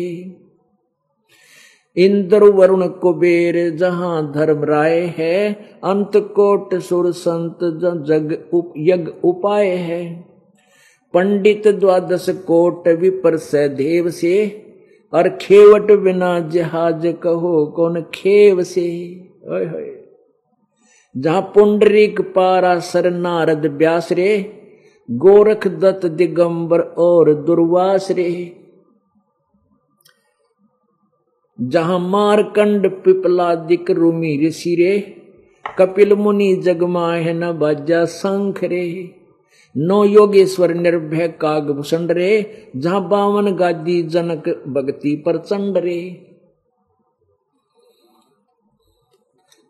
इंद्र वरुण कुबेर जहाँ धर्म राय है अंत कोट सुर संत जग उप, यज्ञ उपाय है। पंडित द्वादश कोट विपर से देव से और खेवट बिना जहाज़ कहो कौन खेव से? ओए होए। जहाँ पुंडरीक पारा सर नारद व्यास रे, गोरख दत्त दिगंबर और दुर्वास रे। जहाँ मारकंड पिपलादिक रूमी ऋषि रे, कपिल मुनि जगमाह न बाजा शंख रे। नो योगेश्वर निर्भय काग भूषण रे, जहाँ बावन गादी जनक भक्ति प्रचंड रे।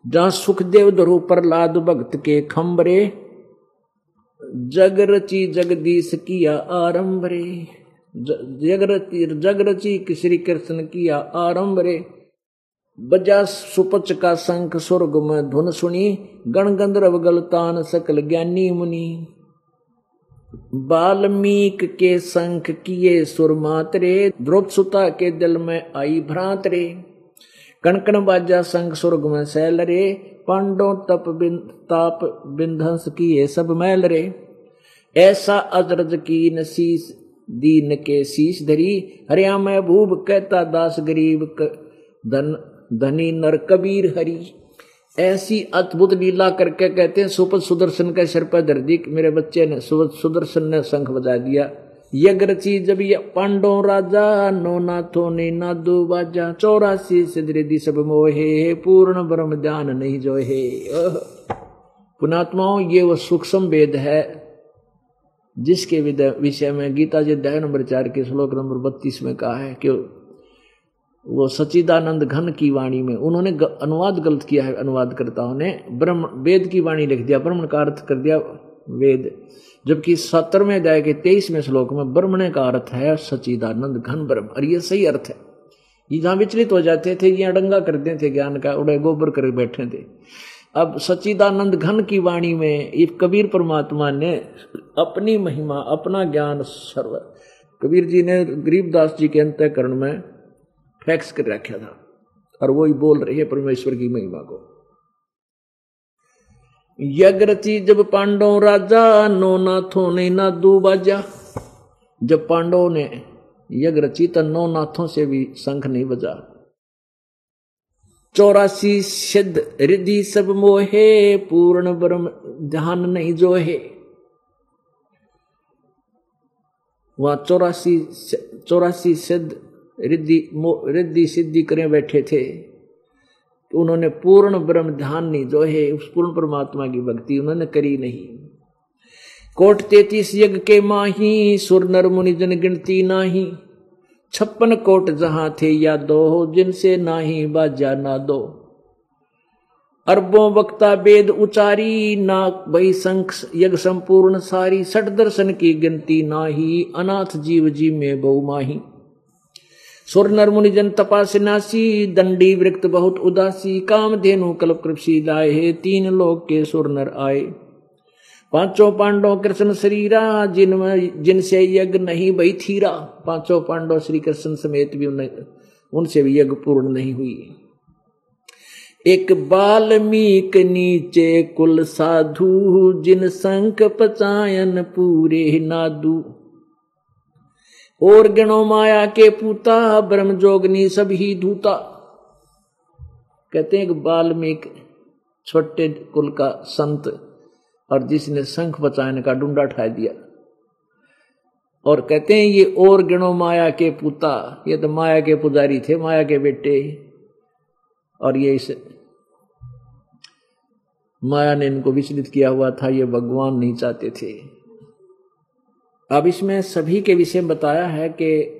जहाँ सुखदेव धरु प्रहलाद भक्त के खम्बरे जग रची जगदीश किया आरंभ रे जगरची जगरची श्री कृष्ण किया आरंभ रे बजा सुपच का शंख स्वर्ग में धुन सुनी, गण गंधर्व गलतान सकल ज्ञानी मुनि। बाल्मीक के शंख किए सुर मातरे द्रौप सुता के दिल में आई भ्रांत रे कणकण बाजा शंख स्वर्ग में सैल रे पांडो तप बिन, ताप बिंधंस किए सब मैल रे। ऐसा अजरज की नशीस दीन के शीश धरी। हरिया में भूब कहता दास गरीब धन धनी नर कबीर हरी। ऐसी अद्भुत लीला करके कहते हैं सुपत सुदर्शन के सिर पर दर्दी। मेरे बच्चे ने सुपत सुदर्शन ने शंख बजा दिया। यज्ञ जब ये पांडो राजा नो नाथो ने नादो बाजा चौरासी सिद्धि सब मोहे पूर्ण ब्रह्म ध्यान नहीं जो है। पुणात्माओं ये वो सूक्ष्म वेद है जिसके विषय में गीता जी अध्याय नंबर चार के श्लोक नंबर बत्तीस में कहा है कि वो सचिदानंद घन की वाणी में उन्होंने अनुवाद गलत किया है अनुवादकर्ताओं ने ब्रह्म वेद की वाणी लिख दिया, ब्रह्म का अर्थ कर दिया वेद, जबकि सत्रहवें अध्याय के तेईसवें श्लोक में ब्रह्मणे का अर्थ है सचिदानंद घन ब्रह्म, और ये सही अर्थ है। ये जहाँ विचलित हो जाते थे, ये अडंगा करते थे, ज्ञान का उड़े गोबर कर बैठे थे। अब सचिदानंद घन की वाणी में एक कबीर परमात्मा ने अपनी महिमा, अपना ज्ञान सर्व, कबीर जी ने गरीबदास जी के अंतकरण में फैक्स कर रखा था, और वो ही बोल रही है परमेश्वर की महिमा को। यज्ञ जब पांडव राजा नो नाथों ने ना दू बाजा। जब पांडवों ने यज्ञ रची तो नौ नाथों से भी शंख नहीं बजा। चौरासी सिद्ध रिद्धि सब मोहे, पूर्ण ब्रह्म ध्यान नहीं जो है वहाँ चौरासी चौरासी सिद्ध रिद्धि रिद्धि सिद्धि करें बैठे थे। उन्होंने पूर्ण ब्रह्म ध्यान नहीं जो है, उस पूर्ण परमात्मा की भक्ति उन्होंने करी नहीं। कोट तैतीस यज्ञ के माही, सुर नर मुनि जन गिनती नाही। छप्पन कोट जहाँ थे या दो, जिनसे ना ही बाजा ना दो। अरबों वक्ता वेद उचारी नाक भई संख यज्ञ संपूर्ण सारी सठ दर्शन की गिनती नाही, अनाथ जीव जी में बहुमाही माही। सुर नर मुनि जन तपासिनासी दंडी वृक्त बहुत उदासी, काम धेनु कल्प कृषि लाए, तीन लोग के सुर नर आए। पाँचों पांडव कृष्ण शरीरा, जिन जिनसे यज्ञ नहीं बही थीरा, पाँचों पांडव श्री कृष्ण समेत भी उनसे भी यज्ञ पूर्ण नहीं हुई। एक बाल्मीक नीचे कुल साधु, जिन संख पचायन पूरे नादू। और गणो माया के पूता ब्रह्म जोगनी सभी धूता कहते हैं बाल्मीक छोटे कुल का संत और जिसने शंख बचाने का डूडा ठा दिया। और कहते हैं, ये और गणो माया के पुता, ये तो माया के पुजारी थे, माया के बेटे। और ये इस माया ने इनको विचलित किया हुआ था, ये भगवान नहीं चाहते थे। अब इसमें सभी के विषय बताया है कि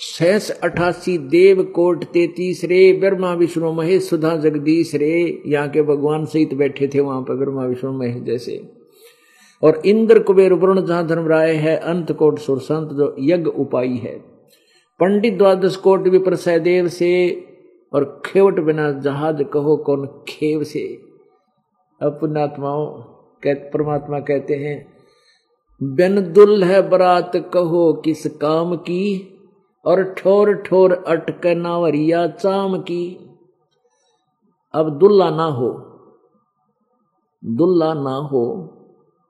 शेष अठासी देव कोट तेतीस रे ब्रह्मा विष्णु महेश सुधा जगदीश रे यहाँ के भगवान सहित बैठे थे वहाँ पर ब्रह्मा विष्णु महेश जैसे। और इंद्र कुबेर वरुण जहाँ धर्मराय है अंत कोट सुरसंत जो यज्ञ उपाई है। पंडित द्वादश कोट विपर सहदेव से और खेवट बिना जहाज़ कहो कौन खेव से। अब पुण्यात्माओं कह, परमात्मा कहते हैं बिन दुल है बरात कहो किस काम की, और ठोर ठोर अटक नावरिया चाम की। अब दुल्ला ना हो, दुल्ला ना हो,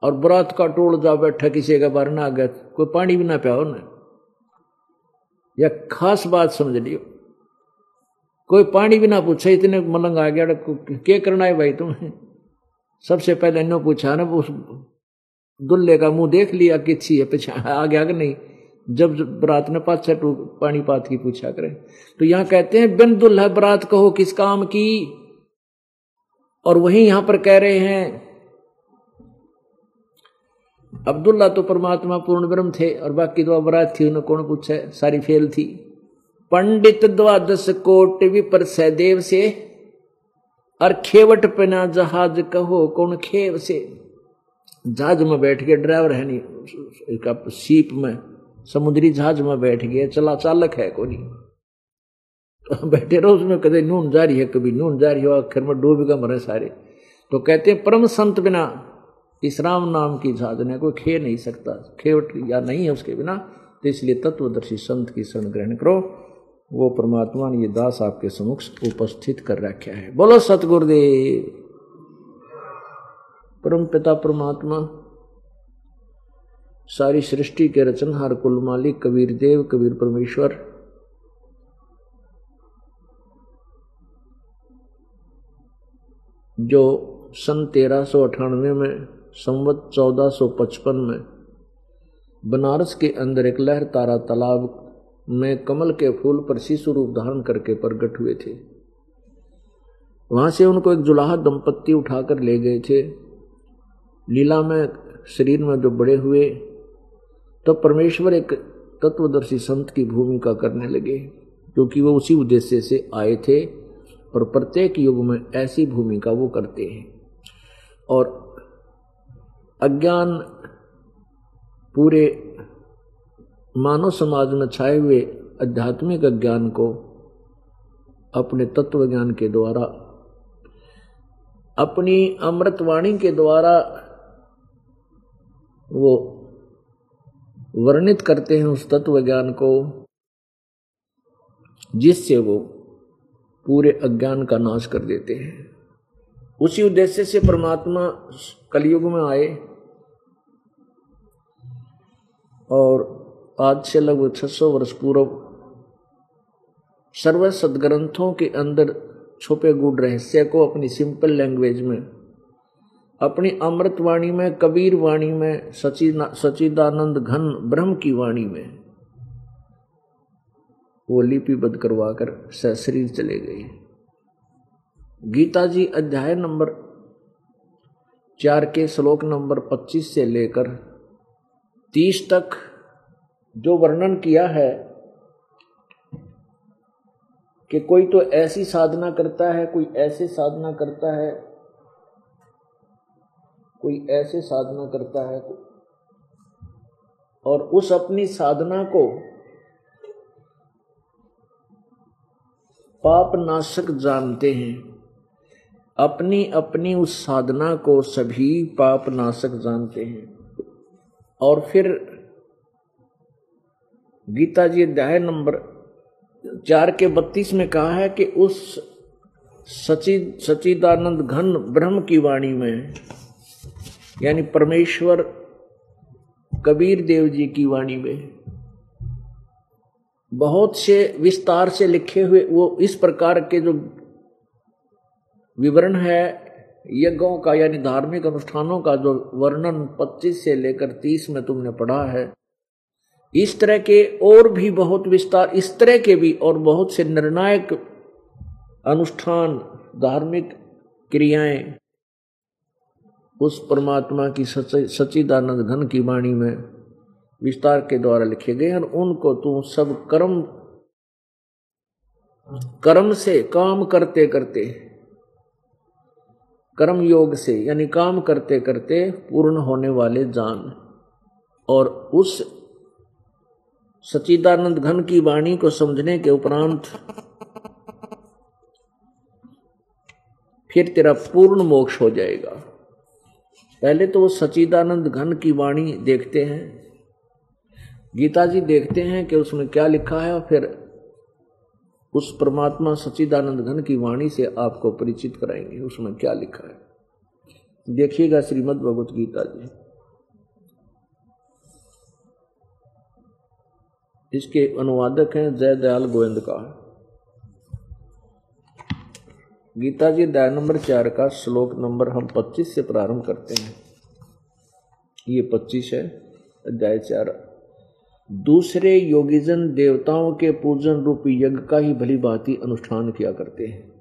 और बरात का टोल जा बैठा किसी का बार ना गया कोई पानी भी ना पिया ना। या खास बात समझ लियो, कोई पानी भी ना पूछे, इतने मलंग आ गया क्या करना है भाई तुम्हें? सबसे पहले इन्हों पूछा ना, उस दुल्ले का मुँह देख लिया कि अच्छी है, पीछे, आगे आगे नहीं। जब बरात ने पाँच छठ पानी पात की पूछा करें। तो यहाँ कहते हैं, बिन दुल्हा बरात कहो किस काम की? और वही यहाँ पर कह रहे हैं, अब्दुल्ला तो परमात्मा पूर्ण ब्रह्म थे और बाकी दो बरात थी, उन्हें कौन पूछे? सारी फेल थी। पंडित द्वादश कोट विपर सहदेव से, और खेवट पना जहाज़ कहो, कौन खेव से? जहाज़ में बैठ के ड्राइवर है नहीं सीप में, समुद्री जहाज़ में बैठ गया चला चालक है कोई तो बैठे रहो, उसमें कभी नून जारी है, कभी नून जारी हो, आखिर में डूब का मरे सारे। तो कहते हैं, परम संत बिना इस राम नाम की साधना कोई खे नहीं सकता। खेवट या नहीं है उसके बिना तो इसलिए तत्वदर्शी संत की शरण ग्रहण करो। वो परमात्मा ने ये दास आपके समक्ष उपस्थित कर रखा है। बोलो सतगुरुदेव। परम पिता परमात्मा, सारी सृष्टि के रचनहार कुल मालिक, कबीर देव, कबीर परमेश्वर। जो सन तेरह सौ अठानवे में, संवत चौदह सौ पचपन में, बनारस के अंदर एक लहर तारा तालाब में कमल के फूल पर शिशु रूप धारण करके प्रकट हुए थे। वहाँ से उनको एक जुलाहा दंपत्ति उठाकर ले गए थे। लीला में, शरीर में जो बड़े हुए तो परमेश्वर एक तत्वदर्शी संत की भूमिका करने लगे, क्योंकि वो उसी उद्देश्य से आए थे और प्रत्येक युग में ऐसी भूमिका वो करते हैं। और अज्ञान पूरे मानव समाज में छाए हुए आध्यात्मिक ज्ञान को अपने तत्व ज्ञान के द्वारा, अपनी अमृतवाणी के द्वारा वो वर्णित करते हैं उस तत्व ज्ञान को, जिससे वो पूरे अज्ञान का नाश कर देते हैं। उसी उद्देश्य से परमात्मा कलयुग में आए और आज से लगभग 600 वर्ष पूर्व सर्व सदग्रंथों के अंदर छुपे गुड़ रहस्य को अपनी सिंपल लैंग्वेज में अपनी अमृत वाणी में, कबीर वाणी में सचिदानंद घन ब्रह्म की वाणी में, वो लिपिबद्ध करवाकर शरीर चले गए। गीता जी अध्याय नंबर चार के श्लोक नंबर पच्चीस से लेकर तीस तक जो वर्णन किया है कि कोई तो ऐसी साधना करता है, कोई ऐसे साधना करता है कोई ऐसे साधना करता है और उस अपनी साधना को पाप नाशक जानते हैं। अपनी अपनी उस साधना को सभी पाप नाशक जानते हैं। और फिर गीता जी अध्याय नंबर चार के बत्तीस में कहा है कि उस सची सचिदानंद घन ब्रह्म की वाणी में यानी परमेश्वर कबीर देव जी की वाणी में बहुत से विस्तार से लिखे हुए वो इस प्रकार के जो विवरण है, यज्ञों का यानी धार्मिक अनुष्ठानों का जो वर्णन 25 से लेकर 30 में तुमने पढ़ा है, इस तरह के और भी बहुत विस्तार, इस तरह के भी और बहुत से निर्णायक अनुष्ठान, धार्मिक क्रियाएँ उस परमात्मा की सचिदानंद घन की वाणी में विस्तार के द्वारा लिखे गए और उनको तू सब कर्म कर्म से, काम करते करते, कर्म योग से, यानी काम करते करते पूर्ण होने वाले जान, और उस सचिदानंद घन की वाणी को समझने के उपरांत फिर तेरा पूर्ण मोक्ष हो जाएगा। पहले तो वो सचिदानंद घन की वाणी देखते हैं। गीता जी देखते हैं कि उसमें क्या लिखा है और फिर उस परमात्मा सचिदानंद घन की वाणी से आपको परिचित कराएँगे, उसमें क्या लिखा है। देखिएगा श्रीमद भगवत गीता जी। इसके अनुवादक हैं जय दयाल गोविंद का। गीता जी अध्याय नंबर चार का श्लोक नंबर हम पच्चीस से प्रारंभ करते हैं। ये पच्चीस है, अध्याय चार। दूसरे योगीजन देवताओं के पूजन रूपी यज्ञ का ही भली भांति अनुष्ठान किया करते हैं।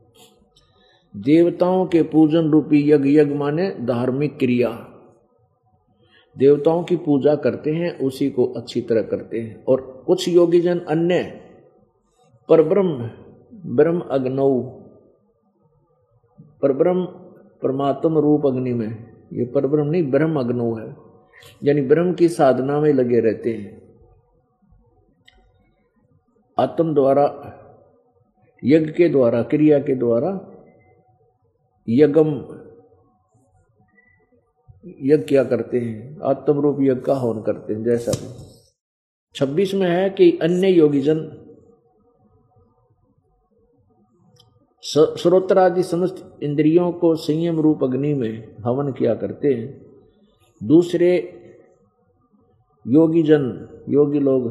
देवताओं के पूजन रूपी यज्ञ यज्ञ माने धार्मिक क्रिया। देवताओं की पूजा करते हैं, उसी को अच्छी तरह करते हैं। और कुछ योगीजन अन्य पर ब्रह्म ब्रह्म अग्नऊ पर ब्रह्म परमात्म रूप अग्नि में। ये पर ब्रह्म नहीं, ब्रह्म अग्नो है। यानी ब्रह्म की साधना में लगे रहते हैं। आत्म द्वारा, यज्ञ के द्वारा, क्रिया के द्वारा यज्ञम, यज्ञ क्या करते हैं? आत्म रूप यज्ञ का हवन करते हैं, जैसा भी। छब्बीस में है कि अन्य योगीजन श्रोत्रादि समस्त इंद्रियों को संयम रूप अग्नि में हवन किया करते हैं। दूसरे योगी जन योगी लोग,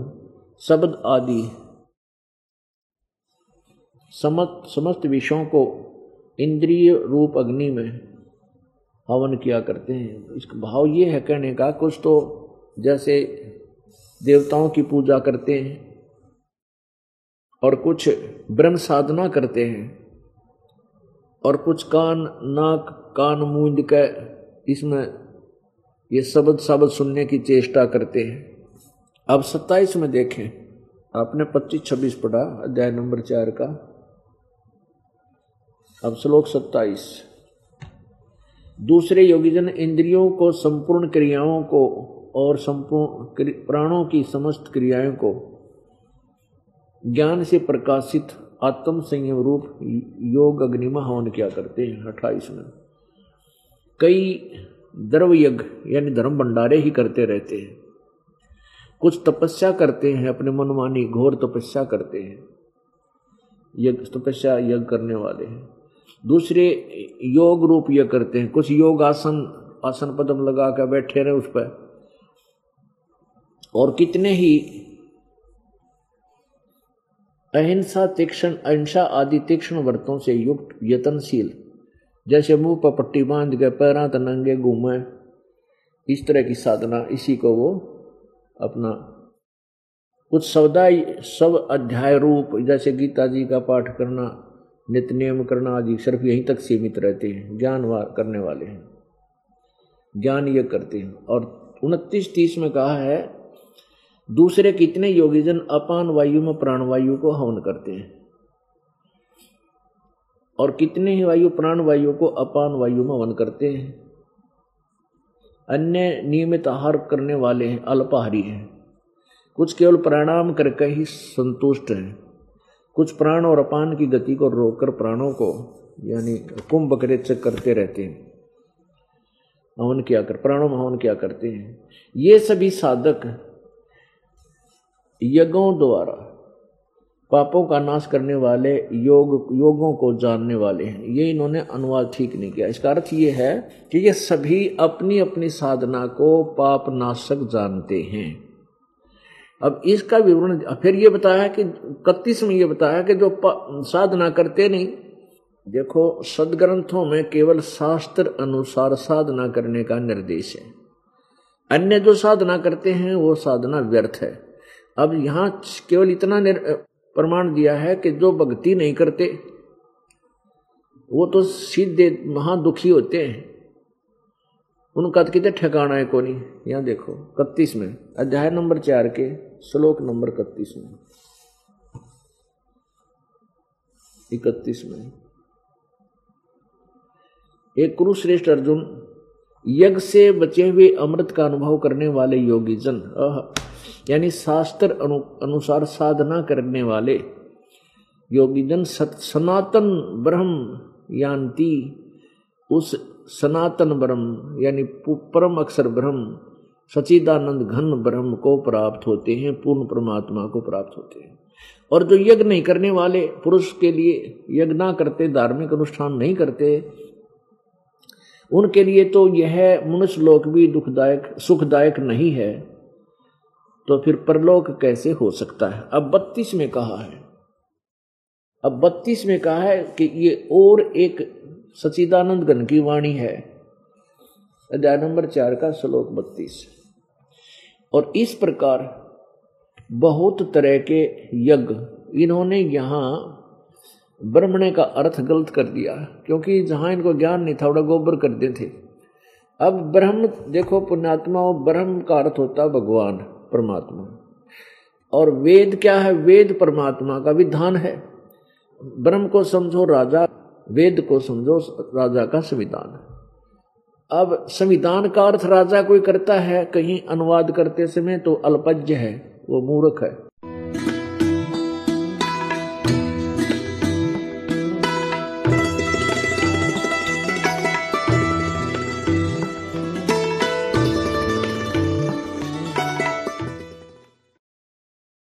शब्द आदि समस्त समस्त विषयों को इंद्रिय रूप अग्नि में हवन किया करते हैं। इसका भाव ये है कहने का, कुछ तो जैसे देवताओं की पूजा करते हैं और कुछ ब्रह्म साधना करते हैं। और कुछ कान, नाक, कान मूंद के इसमें ये शब्द शब्द सुनने की चेष्टा करते हैं। अब सत्ताईस में देखें। आपने पच्चीस, छब्बीस पढ़ा, अध्याय नंबर चार का। अब श्लोक सत्ताईस। दूसरे योगीजन, इंद्रियों को, संपूर्ण क्रियाओं को और संपूर्ण प्राणों की समस्त क्रियाओं को ज्ञान से प्रकाशित आत्म संयम रूप योग अग्निमा हवन किया करते हैं? अट्ठाईस में। कई द्रव यज्ञ यानी धर्म भंडारे ही करते रहते हैं। कुछ तपस्या करते हैं, अपने मनमानी घोर तपस्या करते हैं। यज्ञ, तपस्या यज्ञ करने वाले हैं। दूसरे योग रूप यज्ञ करते हैं। कुछ योग आसन आसन पदम लगा कर बैठे रहे उस पर। और कितने ही अहिंसा, तीक्षण, अहिंसा आदि तीक्ष्ण व्रतों से युक्त यतनशील। जैसे मुँह पर पट्टी बाँध के, पैरा तनंगे घूमे, इस तरह की साधना इसी को वो अपना कुछ सौदाई सब अध्याय रूप, जैसे गीता जी का पाठ करना नित्य नियम करना आदि, सिर्फ़ यहीं तक सीमित रहते हैं, ज्ञान करने वाले हैं। ज्ञान ये करते हैं। और उनतीस तीस में कहा है दूसरे कितने योगीजन अपान वायु में प्राणवायु को हवन करते हैं? और कितने ही वायु प्राण वायु को अपान वायु में वन करते हैं? अन्य नियमित आहार करने वाले हैं, अल्पाहारी हैं। कुछ केवल प्राणायाम करके ही संतुष्ट हैं। कुछ प्राण और अपान की गति को रोककर प्राणों को, यानी कुंभ चक करते रहते हैं। हवन क्या कर, प्राणों में हवन क्या करते हैं। ये सभी साधक यज्ञों द्वारा पापों का नाश करने वाले योग, योगों को जानने वाले हैं। ये इन्होंने अनुवाद ठीक नहीं किया। इसका अर्थ ये है कि ये सभी अपनी अपनी साधना को पाप नाशक जानते हैं। अब इसका विवरण, फिर ये बताया कि, इकतीस में ये बताया कि जो साधना करते नहीं, देखो सदग्रंथों में केवल शास्त्र अनुसार साधना करने का निर्देश है। अन्य जो साधना करते हैं, वो साधना व्यर्थ है। अब यहाँ केवल इतना प्रमाण दिया है कि जो भक्ति नहीं करते, वो तो सीधे महादुखी होते हैं। उनका तो कितने ठिकाना है कोनी? यहाँ देखो, इकतीस में, अध्याय नंबर चार के श्लोक नंबर इकतीस में। इकतीस में, एक कुरुश्रेष्ठ अर्जुन, यज्ञ से बचे हुए अमृत का अनुभव करने वाले योगी जन यानी शास्त्र अनु, अनुसार साधना करने वाले योगीजन सनातन ब्रह्म यान्ति उस सनातन ब्रह्म यानी परम अक्षर ब्रह्म सचिदानंद घन ब्रह्म को प्राप्त होते हैं पूर्ण परमात्मा को प्राप्त होते हैं। और जो यज्ञ नहीं करने वाले पुरुष के लिए यज्ञ ना करते धार्मिक अनुष्ठान नहीं करते उनके लिए तो यह मनुष्य लोक भी दुखदायक सुखदायक नहीं है। तो फिर परलोक कैसे हो सकता है? अब बत्तीस में कहा है। अब बत्तीस में कहा है कि ये और एक सचिदानंद गण की वाणी है। अध्याय नंबर चार का श्लोक बत्तीस। और इस प्रकार बहुत तरह के यज्ञ इन्होंने यहाँ ब्रह्मणे का अर्थ गलत कर दिया, क्योंकि जहाँ इनको ज्ञान नहीं था बड़ा गोबर करते थे। अब ब्रह्म, देखो पुण्यात्मा ब्रह्म का अर्थ होता भगवान। परमात्मा। और वेद क्या है? वेद परमात्मा का विधान है। ब्रह्म को समझो, राजा, वेद को समझो, राजा का संविधान अब संविधान का अर्थ राजा कोई करता है, कहीं अनुवाद करते समय तो अल्पज्य है, वो मूर्ख है।